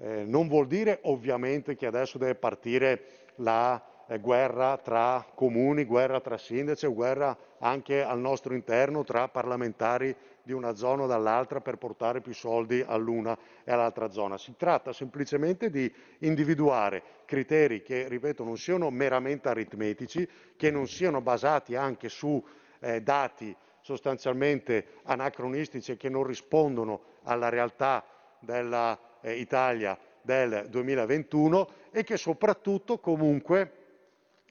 Eh, non vuol dire ovviamente che adesso deve partire la guerra tra comuni, guerra tra sindaci, guerra anche al nostro interno tra parlamentari di una zona o dall'altra per portare più soldi all'una e all'altra zona. Si tratta semplicemente di individuare criteri che, ripeto, non siano meramente aritmetici, che non siano basati anche su eh, dati sostanzialmente anacronistici e che non rispondono alla realtà dell'Italia eh, del 2021 e che soprattutto comunque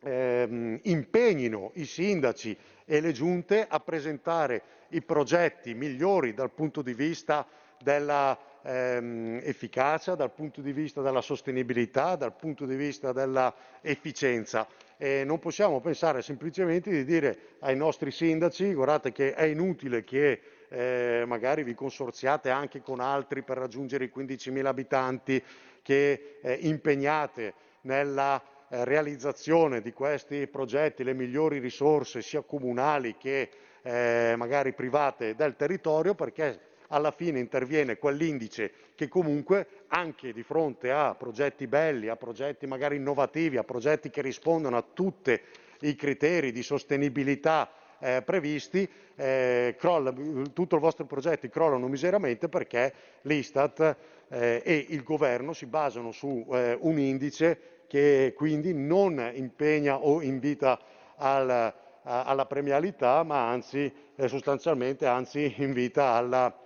ehm, impegnino i sindaci e le giunte a presentare i progetti migliori dal punto di vista della ehm, efficacia, dal punto di vista della sostenibilità, dal punto di vista dell'efficienza. E non possiamo pensare semplicemente di dire ai nostri sindaci guardate che è inutile che eh, magari vi consorziate anche con altri per raggiungere i 15.000 abitanti, che eh, impegnate nella realizzazione di questi progetti le migliori risorse sia comunali che eh, magari private del territorio perché alla fine interviene quell'indice che comunque anche di fronte a progetti belli, a progetti magari innovativi, a progetti che rispondono a tutti i criteri di sostenibilità eh, previsti, eh, crolla, tutto il vostro progetto crollano miseramente perché l'Istat eh, e il governo si basano su eh, un indice che quindi non impegna o invita al, alla premialità, ma anzi eh, sostanzialmente anzi invita alla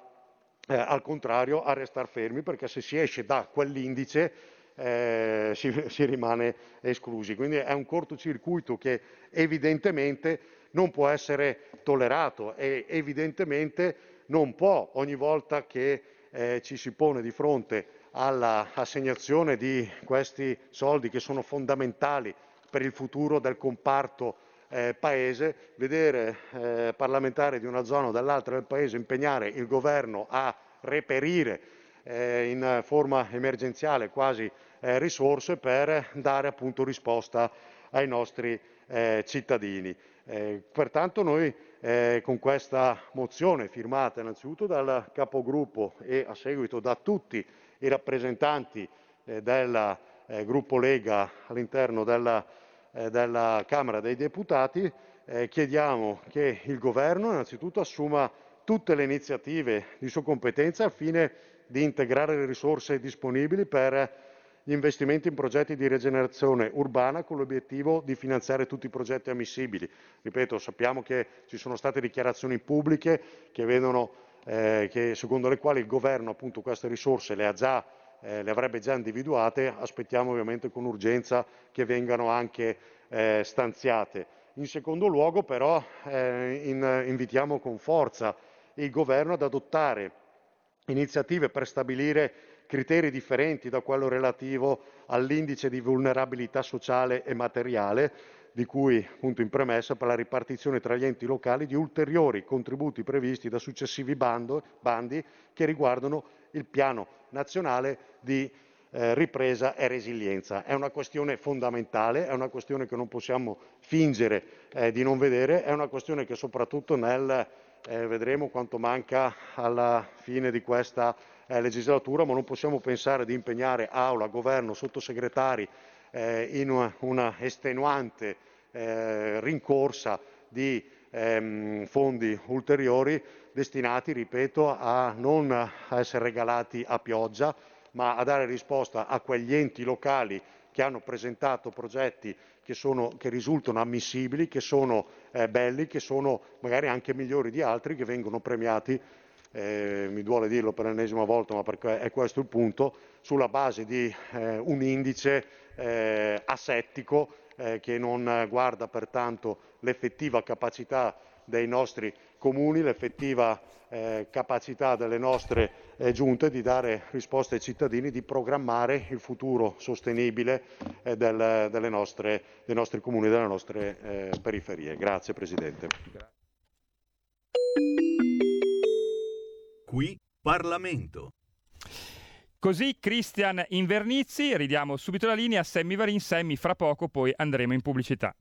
eh, al contrario a restare fermi perché se si esce da quell'indice eh, si, si, rimane esclusi. Quindi è un cortocircuito che evidentemente non può essere tollerato e evidentemente non può ogni volta che eh, ci si pone di fronte all'assegnazione di questi soldi che sono fondamentali per il futuro del comparto eh, paese, vedere eh, parlamentari di una zona o dall'altra del paese impegnare il governo a reperire eh, in forma emergenziale quasi eh, risorse per dare appunto risposta ai nostri eh, cittadini. Eh, pertanto noi con questa mozione firmata innanzitutto dal capogruppo e a seguito da tutti i rappresentanti del gruppo Lega all'interno della eh, della Camera dei Deputati, eh, chiediamo che il Governo innanzitutto assuma tutte le iniziative di sua competenza al fine di integrare le risorse disponibili per gli investimenti in progetti di rigenerazione urbana con l'obiettivo di finanziare tutti i progetti ammissibili. Ripeto, sappiamo che ci sono state dichiarazioni pubbliche che vedono, eh, che, secondo le quali il governo appunto queste risorse le già eh, le avrebbe già individuate, aspettiamo ovviamente con urgenza che vengano anche eh, stanziate. In secondo luogo però eh, in, invitiamo con forza il Governo ad adottare iniziative per stabilire criteri differenti da quello relativo all'indice di vulnerabilità sociale e materiale, di cui appunto in premessa per la ripartizione tra gli enti locali di ulteriori contributi previsti da successivi bando, bandi che riguardano il piano nazionale di eh, ripresa e resilienza. È una questione fondamentale, è una questione che non possiamo fingere eh, di non vedere, è una questione che soprattutto nel eh, vedremo quanto manca alla fine di questa eh, legislatura, ma non possiamo pensare di impegnare aula, governo, sottosegretari eh, in una, una estenuante eh, rincorsa di ehm, fondi ulteriori destinati, ripeto, a non essere regalati a pioggia, ma a dare risposta a quegli enti locali che hanno presentato progetti che, sono, che risultano ammissibili, che sono eh, belli, che sono magari anche migliori di altri, che vengono premiati, eh, mi duole dirlo per l'ennesima volta, ma perché è questo il punto, sulla base di eh, un indice eh, asettico eh, che non guarda pertanto l'effettiva capacità dei nostri comuni, l'effettiva eh, capacità delle nostre eh, giunte di dare risposte ai cittadini, di programmare il futuro sostenibile eh, del, nostre, dei nostri comuni e delle nostre eh, periferie. Grazie Presidente. Qui Parlamento. Così Cristian Invernizzi, ridiamo subito la linea a Semmi Varin, Semmi fra poco poi andremo in pubblicità.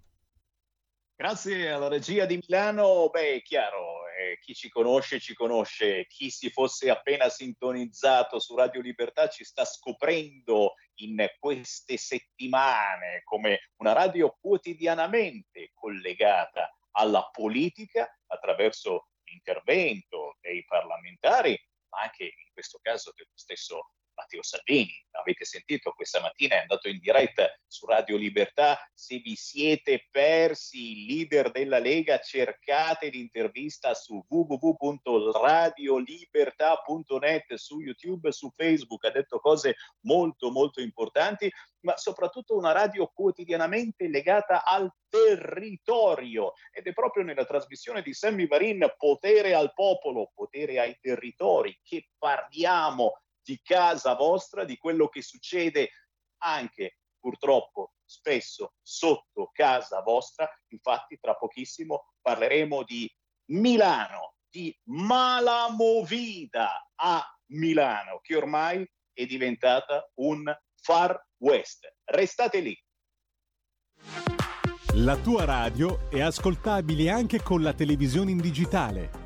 Grazie alla regia di Milano. Beh, è chiaro, eh, chi ci conosce ci conosce, chi si fosse appena sintonizzato su Radio Libertà ci sta scoprendo in queste settimane come una radio quotidianamente collegata alla politica attraverso l'intervento dei parlamentari, ma anche in questo caso dello stesso Matteo Salvini. Avete sentito questa mattina è andato in diretta su Radio Libertà. Se vi siete persi il leader della Lega, cercate l'intervista su www.radiolibertà.net su YouTube, su Facebook. Ha detto cose molto molto importanti, ma soprattutto una radio quotidianamente legata al territorio ed è proprio nella trasmissione di Sammy Varin Potere al popolo, potere ai territori che parliamo di casa vostra, di quello che succede anche purtroppo spesso sotto casa vostra. Infatti tra pochissimo parleremo di Milano, di Malamovida a Milano, che ormai è diventata un Far West. Restate lì. La tua radio è ascoltabile anche con la televisione in digitale.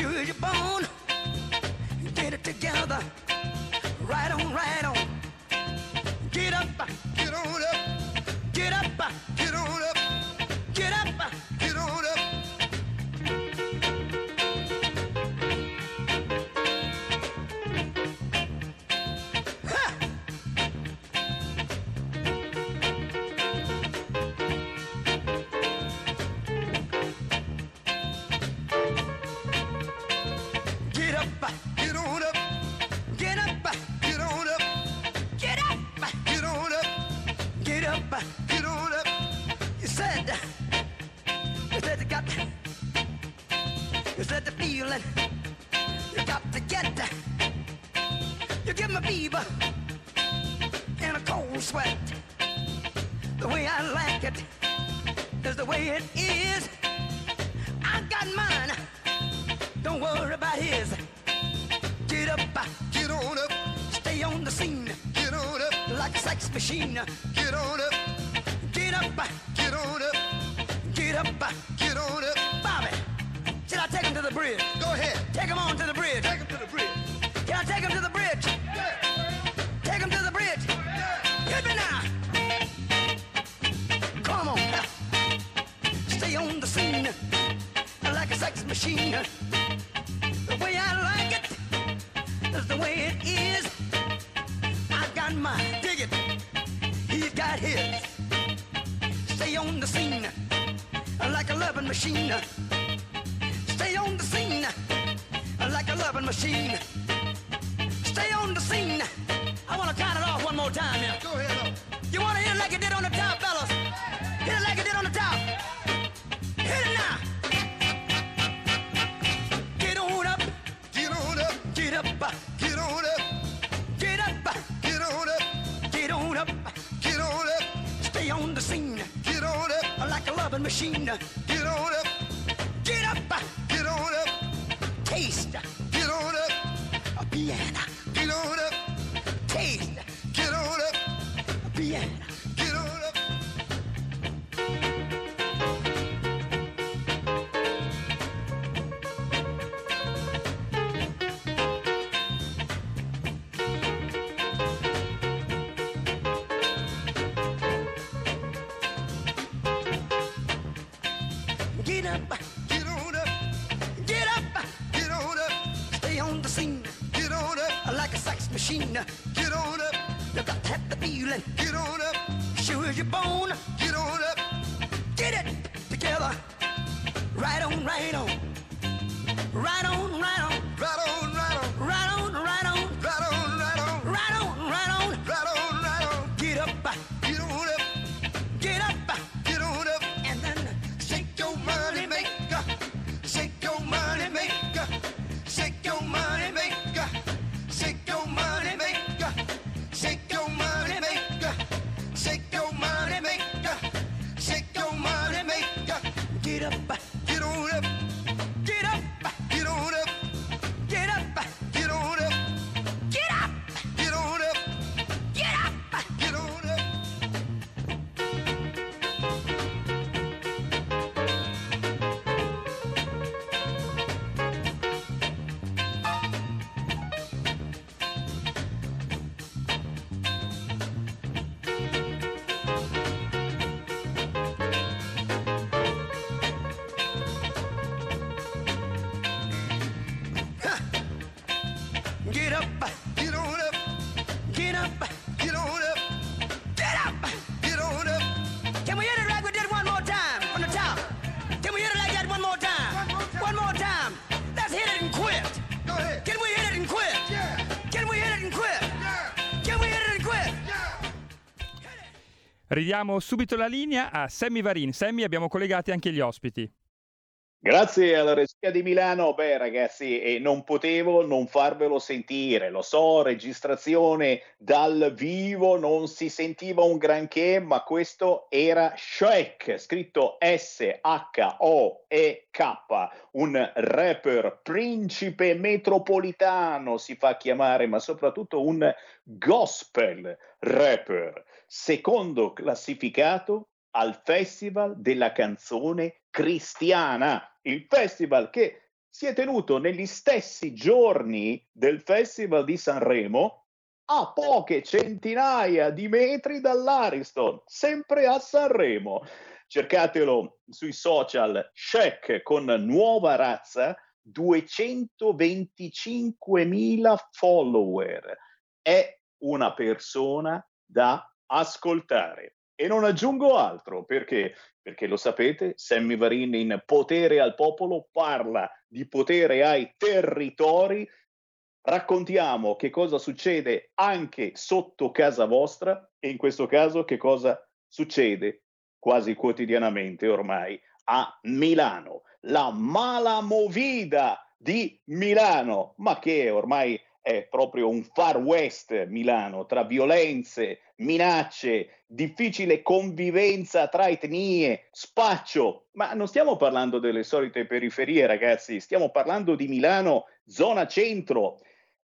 Sure you're born. Get it together. Right on, right on. Get up. Ridiamo subito la linea a Sammy Varin. Sammy, abbiamo collegati anche gli ospiti. Grazie alla regia di Milano, beh ragazzi, eh, non potevo non farvelo sentire, lo so, registrazione dal vivo, non si sentiva un granché, ma questo era Shrek, scritto S-H-O-E-K, un rapper principe metropolitano si fa chiamare, ma soprattutto un gospel rapper secondo classificato al Festival della canzone cristiana, il festival che si è tenuto negli stessi giorni del Festival di Sanremo, a poche centinaia di metri dall'Ariston, sempre a Sanremo. Cercatelo sui social, Check con nuova razza, 225.000 follower. È una persona da ascoltare. E non aggiungo altro perché, perché lo sapete, Sammy Varin in Potere al Popolo parla di potere ai territori. Raccontiamo che cosa succede anche sotto casa vostra e in questo caso che cosa succede quasi quotidianamente ormai a Milano. La mala movida di Milano, ma che ormai è è proprio un far west Milano, tra violenze, minacce, difficile convivenza tra etnie, spaccio, ma non stiamo parlando delle solite periferie ragazzi, stiamo parlando di Milano, zona centro.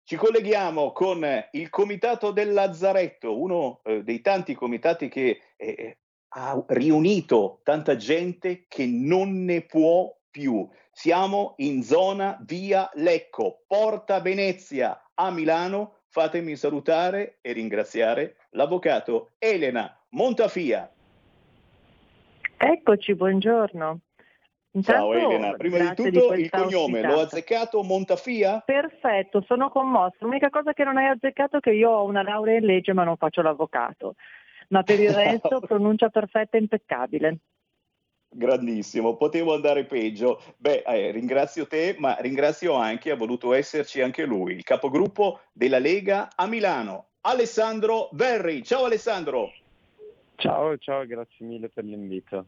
Ci colleghiamo con il Comitato del Lazzaretto, uno eh, dei tanti comitati che eh, ha riunito tanta gente che non ne può più. Siamo in zona via Lecco, Porta Venezia a Milano. Fatemi salutare e ringraziare l'avvocato Elena Montafia. Eccoci, buongiorno. Ciao Intanto, Elena, prima di tutto questa il cognome, ospitata. l'ho azzeccato Montafia? Perfetto, sono commossa. L'unica cosa che non hai azzeccato è che io ho una laurea in legge ma non faccio l'avvocato. Ma per il resto pronuncia perfetta e impeccabile. Grandissimo, potevo andare peggio. Beh, eh, ringrazio te, ma ringrazio anche, ha voluto esserci anche lui, il capogruppo della Lega a Milano, Alessandro Verri. Ciao Alessandro. Ciao, ciao, grazie mille per l'invito.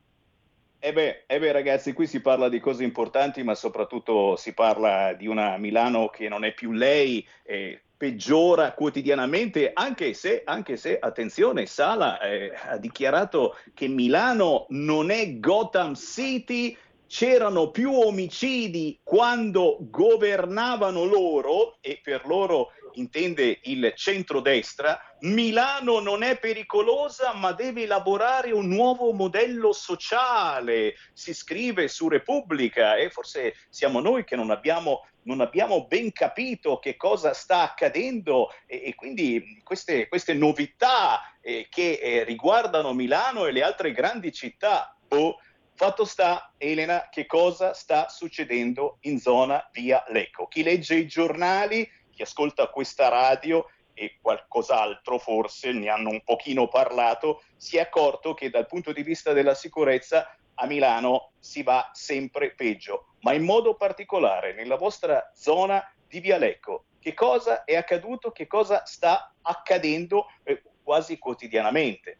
E beh, eh beh, ragazzi, qui si parla di cose importanti, ma soprattutto si parla di una Milano che non è più lei, eh, peggiora quotidianamente, anche se, anche se attenzione, Sala eh, ha dichiarato che Milano non è Gotham City, c'erano più omicidi quando governavano loro, e per loro intende il centrodestra, Milano non è pericolosa ma deve elaborare un nuovo modello sociale, si scrive su Repubblica e forse siamo noi che non abbiamo, non abbiamo ben capito che cosa sta accadendo e, e quindi queste, queste novità eh, che eh, riguardano Milano e le altre grandi città, boh, Fatto sta, Elena, che cosa sta succedendo in zona via Lecco. Chi legge i giornali, chi ascolta questa radio e qualcos'altro forse ne hanno un pochino parlato, si è accorto che dal punto di vista della sicurezza a Milano si va sempre peggio, ma in modo particolare nella vostra zona di Via Lecco. Che cosa è accaduto? Che cosa sta accadendo eh, quasi quotidianamente?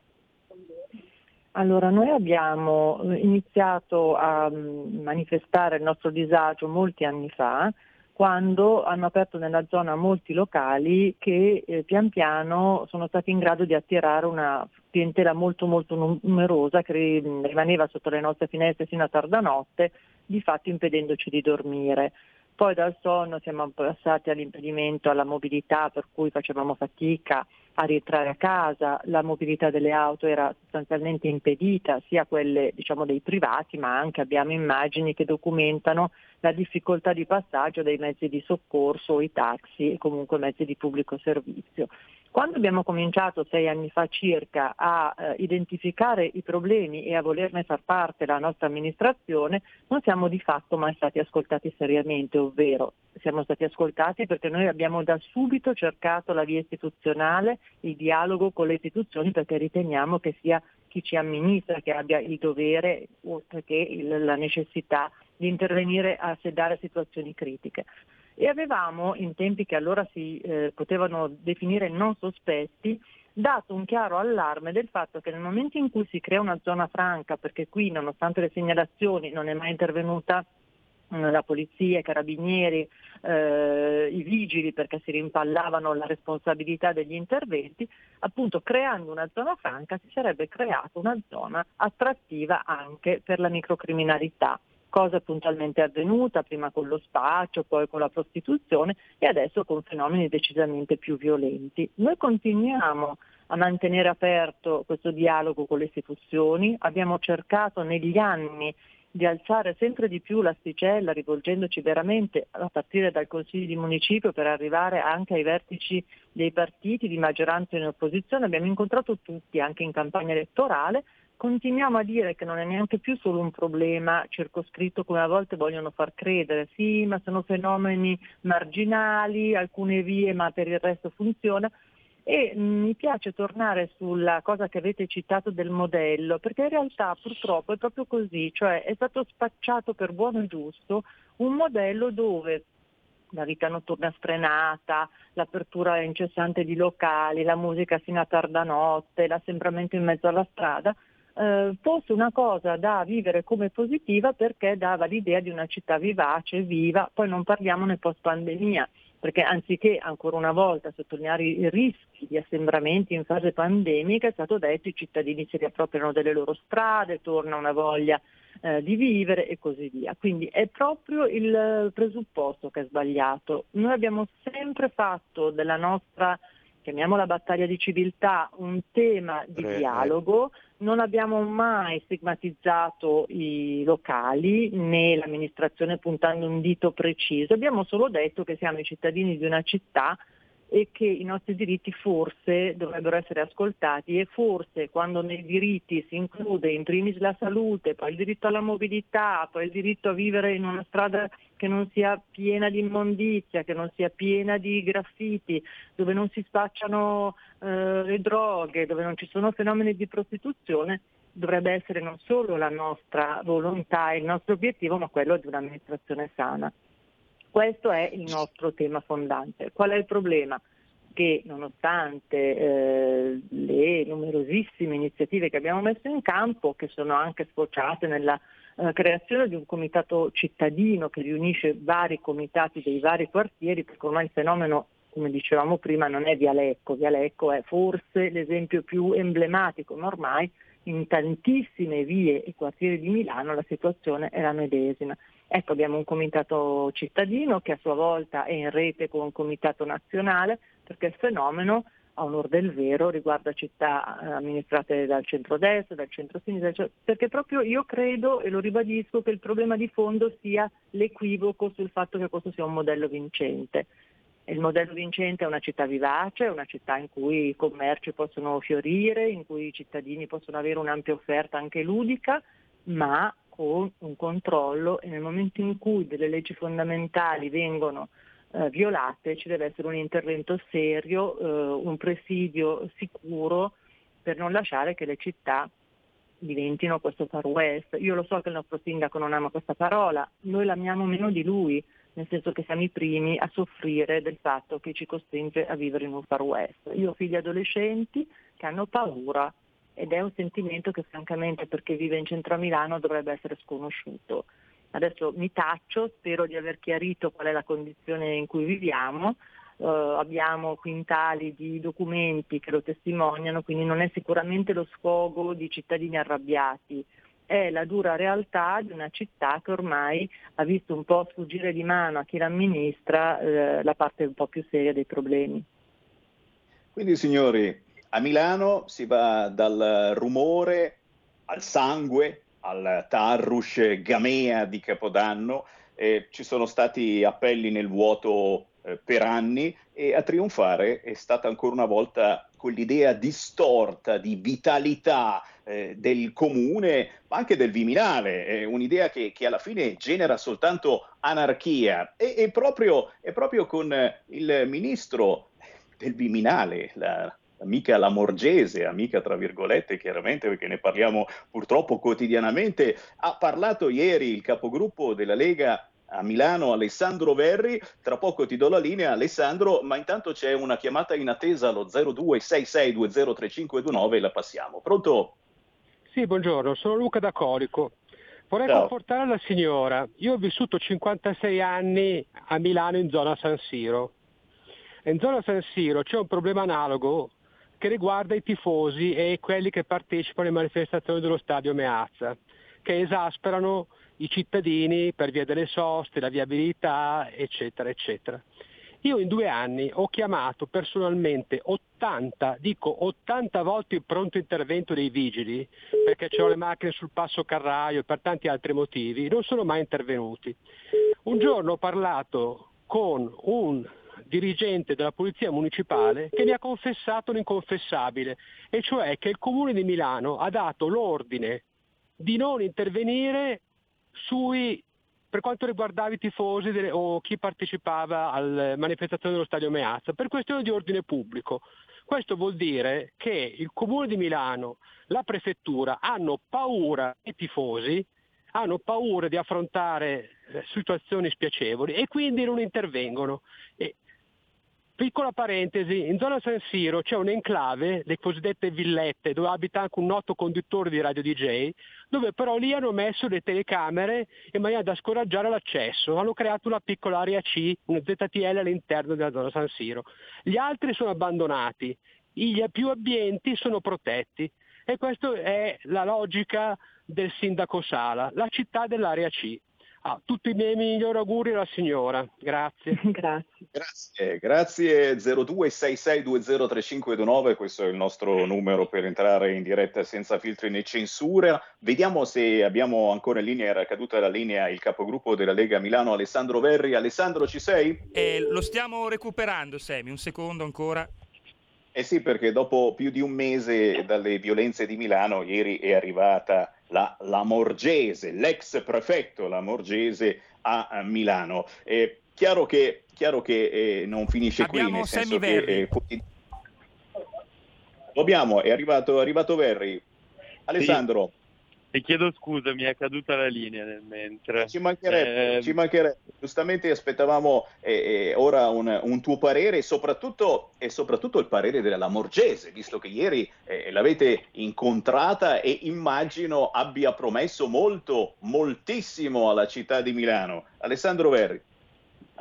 Allora, noi abbiamo eh, iniziato a mm, manifestare il nostro disagio molti anni fa, quando hanno aperto nella zona molti locali che eh, pian piano sono stati in grado di attirare una clientela molto molto num- numerosa che ri- rimaneva sotto le nostre finestre fino a tarda notte, di fatto impedendoci di dormire. Poi dal sonno siamo passati all'impedimento alla mobilità, per cui facevamo fatica a rientrare a casa, la mobilità delle auto era sostanzialmente impedita, sia quelle diciamo, dei privati, ma anche abbiamo immagini che documentano la difficoltà di passaggio dei mezzi di soccorso, i taxi e comunque mezzi di pubblico servizio. Quando abbiamo cominciato sei anni fa circa a eh, identificare i problemi e a volerne far parte la nostra amministrazione, non siamo di fatto mai stati ascoltati seriamente, ovvero siamo stati ascoltati perché noi abbiamo da subito cercato la via istituzionale, il dialogo con le istituzioni perché riteniamo che sia chi ci amministra che abbia il dovere, oltre che la necessità di intervenire a sedare situazioni critiche. E avevamo, in tempi che allora si eh, potevano definire non sospetti, dato un chiaro allarme del fatto che nel momento in cui si crea una zona franca, perché qui nonostante le segnalazioni non è mai intervenuta la polizia, i carabinieri, eh, i vigili perché si rimpallavano la responsabilità degli interventi, appunto creando una zona franca si sarebbe creata una zona attrattiva anche per la microcriminalità cosa puntualmente avvenuta, prima con lo spaccio, poi con la prostituzione e adesso con fenomeni decisamente più violenti. Noi continuiamo a mantenere aperto questo dialogo con le istituzioni, abbiamo cercato negli anni di alzare sempre di più l'asticella rivolgendoci veramente a partire dal Consiglio di Municipio per arrivare anche ai vertici dei partiti di maggioranza e in opposizione, abbiamo incontrato tutti anche in campagna elettorale. Continuiamo a dire che non è neanche più solo un problema circoscritto come a volte vogliono far credere, sì, ma sono fenomeni marginali, alcune vie, ma per il resto funziona. E mh, mi piace tornare sulla cosa che avete citato del modello, perché in realtà purtroppo è proprio così, cioè è stato spacciato per buono e giusto un modello dove la vita notturna sfrenata, l'apertura incessante di locali, la musica fino a tarda notte, l'assembramento in mezzo alla strada, eh, fosse una cosa da vivere come positiva perché dava l'idea di una città vivace, viva, poi non parliamo nel post pandemia, perché anziché ancora una volta sottolineare i rischi di assembramenti in fase pandemica, è stato detto che i cittadini si riappropriano delle loro strade, torna una voglia eh, di vivere e così via. Quindi è proprio il presupposto che è sbagliato. Noi abbiamo sempre fatto della nostra chiamiamola battaglia di civiltà, un tema di Pre- dialogo, non abbiamo mai stigmatizzato i locali né l'amministrazione puntando un dito preciso, abbiamo solo detto che siamo i cittadini di una città e che i nostri diritti forse dovrebbero essere ascoltati e forse quando nei diritti si include in primis la salute, poi il diritto alla mobilità, poi il diritto a vivere in una strada che non sia piena di immondizia, che non sia piena di graffiti, dove non si spacciano eh, le droghe, dove non ci sono fenomeni di prostituzione, dovrebbe essere non solo la nostra volontà e il nostro obiettivo, ma quello di un'amministrazione sana. Questo è il nostro tema fondante. Qual è il problema? Che nonostante eh, le numerosissime iniziative che abbiamo messo in campo, che sono anche sfociate nella eh, creazione di un comitato cittadino che riunisce vari comitati dei vari quartieri, perché ormai il fenomeno, come dicevamo prima, non è Vialecco, Vialecco è forse l'esempio più emblematico, ma ormai in tantissime vie e quartieri di Milano la situazione è la medesima. Ecco, abbiamo un comitato cittadino che a sua volta è in rete con un comitato nazionale perché il fenomeno, a onor del vero, riguarda città eh, amministrate dal centro-destra, dal centro-sinistra, cioè, perché proprio io credo e lo ribadisco che il problema di fondo sia l'equivoco sul fatto che questo sia un modello vincente. Il modello vincente è una città vivace, una città in cui i commerci possono fiorire, in cui i cittadini possono avere un'ampia offerta anche ludica, ma con un controllo e nel momento in cui delle leggi fondamentali vengono eh, violate ci deve essere un intervento serio, eh, un presidio sicuro per non lasciare che le città diventino questo far west. Io lo so che il nostro sindaco non ama questa parola, noi l'amiamo meno di lui, nel senso che siamo i primi a soffrire del fatto che ci costringe a vivere in un far west. Io ho figli adolescenti che hanno paura ed è un sentimento che francamente per chi vive in centro a Milano dovrebbe essere sconosciuto. Adesso mi taccio, spero di aver chiarito qual è la condizione in cui viviamo, uh, abbiamo quintali di documenti che lo testimoniano, quindi non è sicuramente lo sfogo di cittadini arrabbiati, è la dura realtà di una città che ormai ha visto un po' sfuggire di mano a chi l'amministra eh, la parte un po' più seria dei problemi. Quindi signori, a Milano si va dal rumore al sangue, al tarrush gamea di Capodanno, eh, ci sono stati appelli nel vuoto eh, per anni e a trionfare è stata ancora una volta quell'idea distorta di vitalità eh, del comune, ma anche del Viminale, un'idea che, che alla fine genera soltanto anarchia. E, e proprio, proprio con il ministro del Viminale, la, amica la Morgese, amica tra virgolette chiaramente perché ne parliamo purtroppo quotidianamente, ha parlato ieri il capogruppo della Lega a Milano Alessandro Verri, tra poco ti do la linea Alessandro, ma intanto c'è una chiamata in attesa allo 0266203529 e la passiamo. Pronto? Sì, buongiorno, sono Luca da Colico. Vorrei Ciao. confortare la signora. Io ho vissuto 56 anni a Milano in zona San Siro. In zona San Siro c'è un problema analogo che riguarda i tifosi e quelli che partecipano alle manifestazioni dello stadio Meazza, che esasperano i cittadini per via delle soste, la viabilità, eccetera, eccetera. Io in due anni ho chiamato personalmente 80, dico 80 volte il pronto intervento dei vigili, perché c'ho le macchine sul passo Carraio e per tanti altri motivi, non sono mai intervenuti. Un giorno ho parlato con un dirigente della Polizia Municipale che mi ha confessato l'inconfessabile, e cioè che il Comune di Milano ha dato l'ordine di non intervenire sui, per quanto riguardava i tifosi delle- o chi partecipava alle manifestazioni dello Stadio Meazza, per questione di ordine pubblico. Questo vuol dire che il Comune di Milano, la Prefettura hanno paura dei tifosi, hanno paura di affrontare eh, situazioni spiacevoli e quindi non intervengono. E Piccola parentesi, in zona San Siro c'è un enclave, le cosiddette villette, dove abita anche un noto conduttore di radio DJ, dove però lì hanno messo le telecamere in maniera da scoraggiare l'accesso. Hanno creato una piccola area C, una ZTL all'interno della zona San Siro. Gli altri sono abbandonati, gli più ambienti sono protetti. E questa è la logica del sindaco Sala, la città dell'area C. Ah, tutti i miei migliori auguri alla signora, grazie. grazie. Grazie, grazie 0266203529, questo è il nostro numero per entrare in diretta senza filtri né censura. Vediamo se abbiamo ancora in linea, era caduta la linea il capogruppo della Lega Milano Alessandro Verri. Alessandro ci sei? Eh, lo stiamo recuperando, Semi, un secondo ancora. Eh sì, perché dopo più di un mese dalle violenze di Milano, ieri è arrivata la, la Morgese, l'ex prefetto La Morgese a, a Milano. È chiaro che, chiaro che eh, non finisce Abbiamo qui, nel senso che... Eh, Dobbiamo, è arrivato, è arrivato Verri. Alessandro, E chiedo scusa, mi è caduta la linea nel mentre. ci mancherebbe, Eh, ci mancherebbe. Giustamente aspettavamo eh, eh, ora un, un tuo parere e soprattutto, e soprattutto il parere della Morgese, visto che ieri eh, l'avete incontrata e immagino abbia promesso molto, moltissimo alla città di Milano. Alessandro Verri.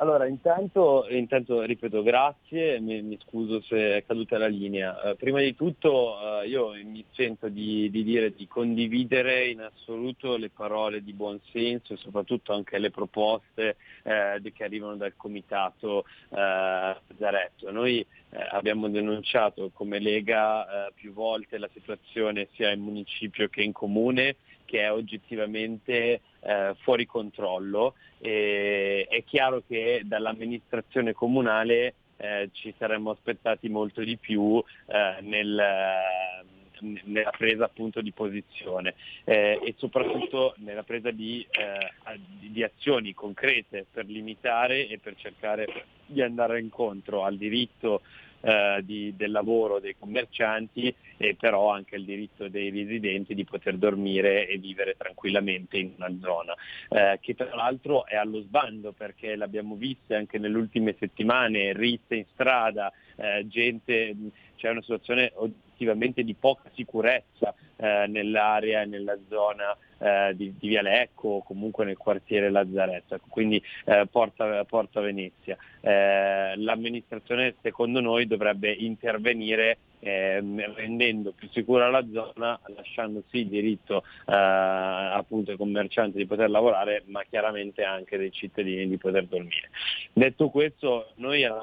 Allora, intanto, intanto ripeto grazie, mi, mi scuso se è caduta la linea. Eh, prima di tutto eh, io mi sento di, di dire di condividere in assoluto le parole di buon senso e soprattutto anche le proposte eh, che arrivano dal comitato eh, Zaretto. Noi eh, abbiamo denunciato come Lega eh, più volte la situazione sia in municipio che in comune che è oggettivamente eh, fuori controllo. E, è chiaro che dall'amministrazione comunale eh, ci saremmo aspettati molto di più eh, nel, eh, nella presa appunto di posizione eh, e soprattutto nella presa di, eh, di- di azioni concrete per limitare e per cercare di andare incontro al diritto eh, di- del lavoro dei commercianti e però anche il diritto dei residenti di poter dormire e vivere tranquillamente in una zona eh, che tra l'altro è allo sbando perché l'abbiamo vista anche nelle ultime settimane, risse in strada, eh, gente, c'è una situazione oggettivamente di poca sicurezza eh, nell'area e nella zona eh, di, di Via Lecco o comunque nel quartiere Lazzaretto, ecco, quindi eh, Porta, Porta Venezia. Eh, l'amministrazione secondo noi dovrebbe intervenire ehm, rendendo più sicura la zona, lasciando sì il diritto eh, appunto ai commercianti di poter lavorare, ma chiaramente anche dei cittadini di poter dormire. Detto questo, noi al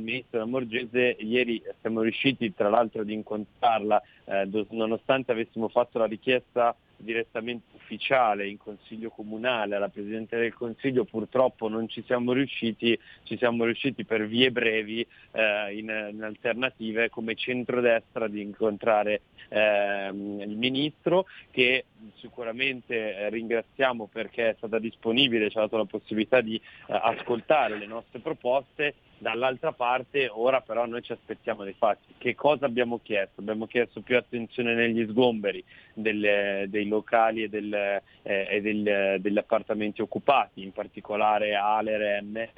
ministro della Morgese, ieri siamo riusciti tra l'altro ad incontrarla, eh, nonostante avessimo fatto la richiesta direttamente ufficiale in consiglio comunale alla Presidente del Consiglio purtroppo non ci siamo riusciti, ci siamo riusciti per vie brevi eh, in, in alternative come centrodestra di incontrare ehm, il Ministro che sicuramente eh, ringraziamo perché è stata disponibile, ci ha dato la possibilità di eh, ascoltare le nostre proposte. Dall'altra parte ora però noi ci aspettiamo dei fatti. Che cosa abbiamo chiesto? Abbiamo chiesto più attenzione negli sgomberi delle- dei locali e, del- eh, e del- degli appartamenti occupati, in particolare ALER e MM.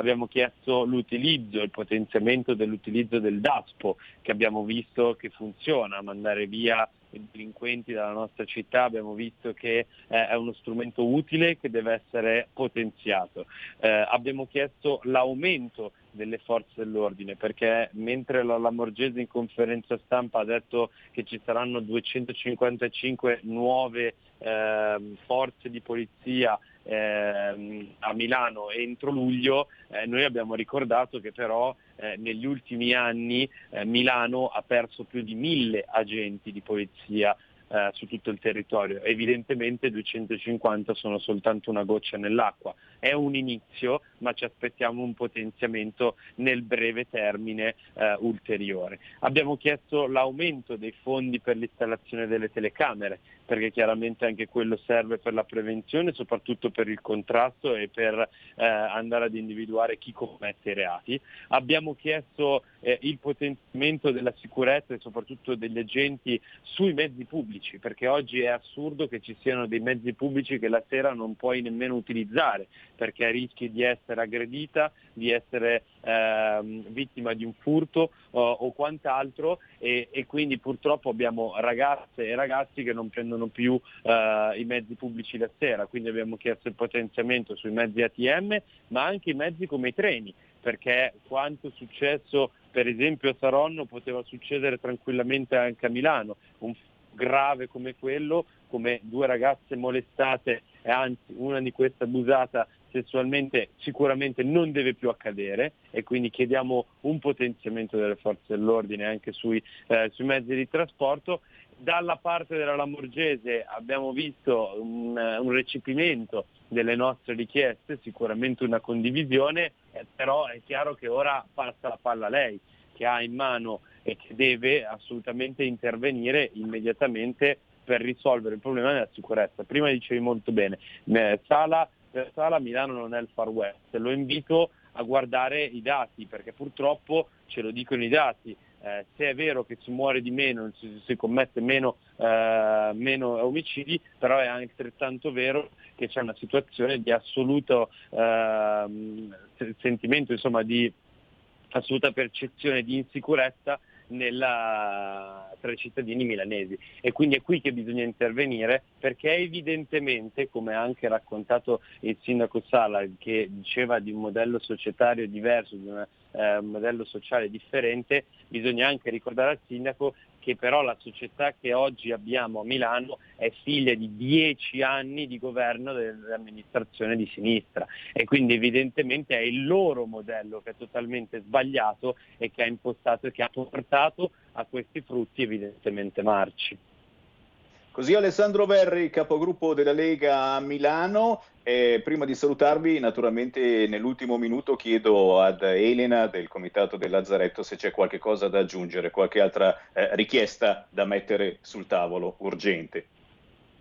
Abbiamo chiesto l'utilizzo, il potenziamento dell'utilizzo del DASPO che abbiamo visto che funziona, mandare via i delinquenti dalla nostra città, abbiamo visto che eh, è uno strumento utile che deve essere potenziato. Eh, abbiamo chiesto l'aumento delle forze dell'ordine perché mentre la Lamorgese in conferenza stampa ha detto che ci saranno 255 nuove ehm, forze di polizia ehm, a Milano entro luglio, eh, noi abbiamo ricordato che però eh, negli ultimi anni eh, Milano ha perso più di mille agenti di polizia eh, su tutto il territorio. Evidentemente 250 sono soltanto una goccia nell'acqua. È un inizio, ma ci aspettiamo un potenziamento nel breve termine eh, ulteriore. Abbiamo chiesto l'aumento dei fondi per l'installazione delle telecamere, perché chiaramente anche quello serve per la prevenzione, soprattutto per il contrasto e per eh, andare ad individuare chi commette i reati. Abbiamo chiesto eh, il potenziamento della sicurezza e soprattutto degli agenti sui mezzi pubblici pubblici, perché oggi è assurdo che ci siano dei mezzi pubblici che la sera non puoi nemmeno utilizzare, perché rischi di essere aggredita, di essere ehm, vittima di un furto o, o quant'altro e, e, quindi purtroppo abbiamo ragazze e ragazzi che non prendono più eh, i mezzi pubblici la sera, quindi abbiamo chiesto il potenziamento sui mezzi ATM, ma anche i mezzi come i treni perché quanto è successo per esempio a Saronno poteva succedere tranquillamente anche a Milano, un grave come quello, come due ragazze molestate e anzi una di queste abusata sessualmente sicuramente non deve più accadere e quindi chiediamo un potenziamento delle forze dell'ordine anche sui, eh, sui mezzi di trasporto. Dalla parte della Lamorgese abbiamo visto un, un recepimento delle nostre richieste, sicuramente una condivisione, eh, però è chiaro che ora passa la palla a lei, che ha in mano e che deve assolutamente intervenire immediatamente per risolvere il problema della sicurezza. Prima dicevi molto bene, eh, Sala, per Sala Milano non è il Far West, lo invito a guardare i dati perché purtroppo ce lo dicono i dati, eh, se è vero che si muore di meno, si, si commette meno, eh, meno, omicidi, però è altrettanto vero che c'è una situazione di assoluto eh, sentimento, insomma, di assoluta percezione di insicurezza nella, tra i cittadini milanesi. E quindi è qui che bisogna intervenire perché evidentemente, come ha anche raccontato il sindaco Sala, che diceva di un modello societario diverso, di un eh, modello sociale differente, bisogna anche ricordare al sindaco che però la società che oggi abbiamo a Milano è figlia di dieci anni di governo dell'amministrazione di sinistra e quindi evidentemente è il loro modello che è totalmente sbagliato e che ha impostato e che ha portato a questi frutti evidentemente marci. Così Alessandro Verri, capogruppo della Lega a Milano. E prima di salutarvi, naturalmente nell'ultimo minuto chiedo ad Elena del Comitato del Lazzaretto se c'è qualche cosa da aggiungere, qualche altra eh, richiesta da mettere sul tavolo urgente.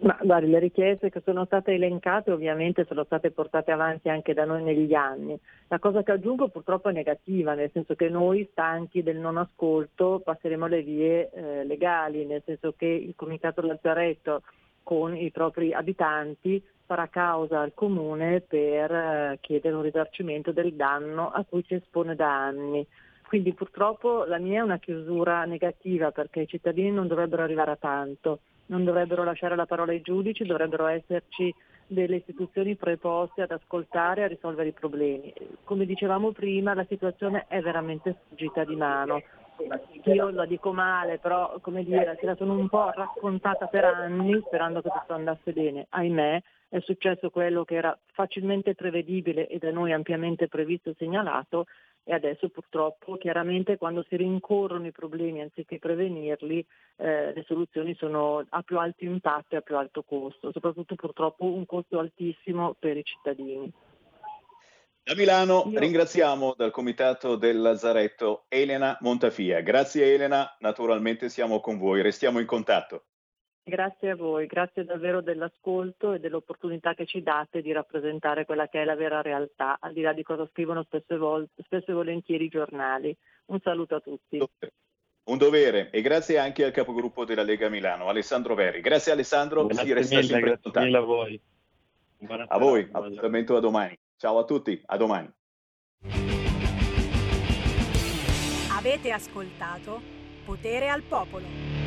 Ma guardi, le richieste che sono state elencate ovviamente sono state portate avanti anche da noi negli anni. La cosa che aggiungo purtroppo è negativa, nel senso che noi, stanchi del non ascolto, passeremo le vie eh, legali, nel senso che il Comitato Lazzaretto con i propri abitanti farà causa al Comune per eh, chiedere un risarcimento del danno a cui si espone da anni. Quindi purtroppo la mia è una chiusura negativa perché i cittadini non dovrebbero arrivare a tanto non dovrebbero lasciare la parola ai giudici, dovrebbero esserci delle istituzioni preposte ad ascoltare e a risolvere i problemi. Come dicevamo prima, la situazione è veramente sfuggita di mano. Io la dico male, però come dire, se la sono un po' raccontata per anni sperando che tutto andasse bene. Ahimè, è successo quello che era facilmente prevedibile e da noi ampiamente previsto e segnalato e adesso purtroppo chiaramente quando si rincorrono i problemi anziché prevenirli eh, le soluzioni sono a più alto impatto e a più alto costo, soprattutto purtroppo un costo altissimo per i cittadini. Da Milano Io... ringraziamo dal Comitato del Lazzaretto Elena Montafia. Grazie Elena, naturalmente siamo con voi, restiamo in contatto. Grazie a voi, grazie davvero dell'ascolto e dell'opportunità che ci date di rappresentare quella che è la vera realtà, al di là di cosa scrivono spesso e, vol- spesso e volentieri i giornali. Un saluto a tutti. Un dovere e grazie anche al capogruppo della Lega Milano, Alessandro Verri. Grazie Alessandro, grazie si resta mille, grazie mille a voi. Buonasera, a voi, appuntamento a domani. Ciao a tutti, a domani. Avete ascoltato Potere al Popolo.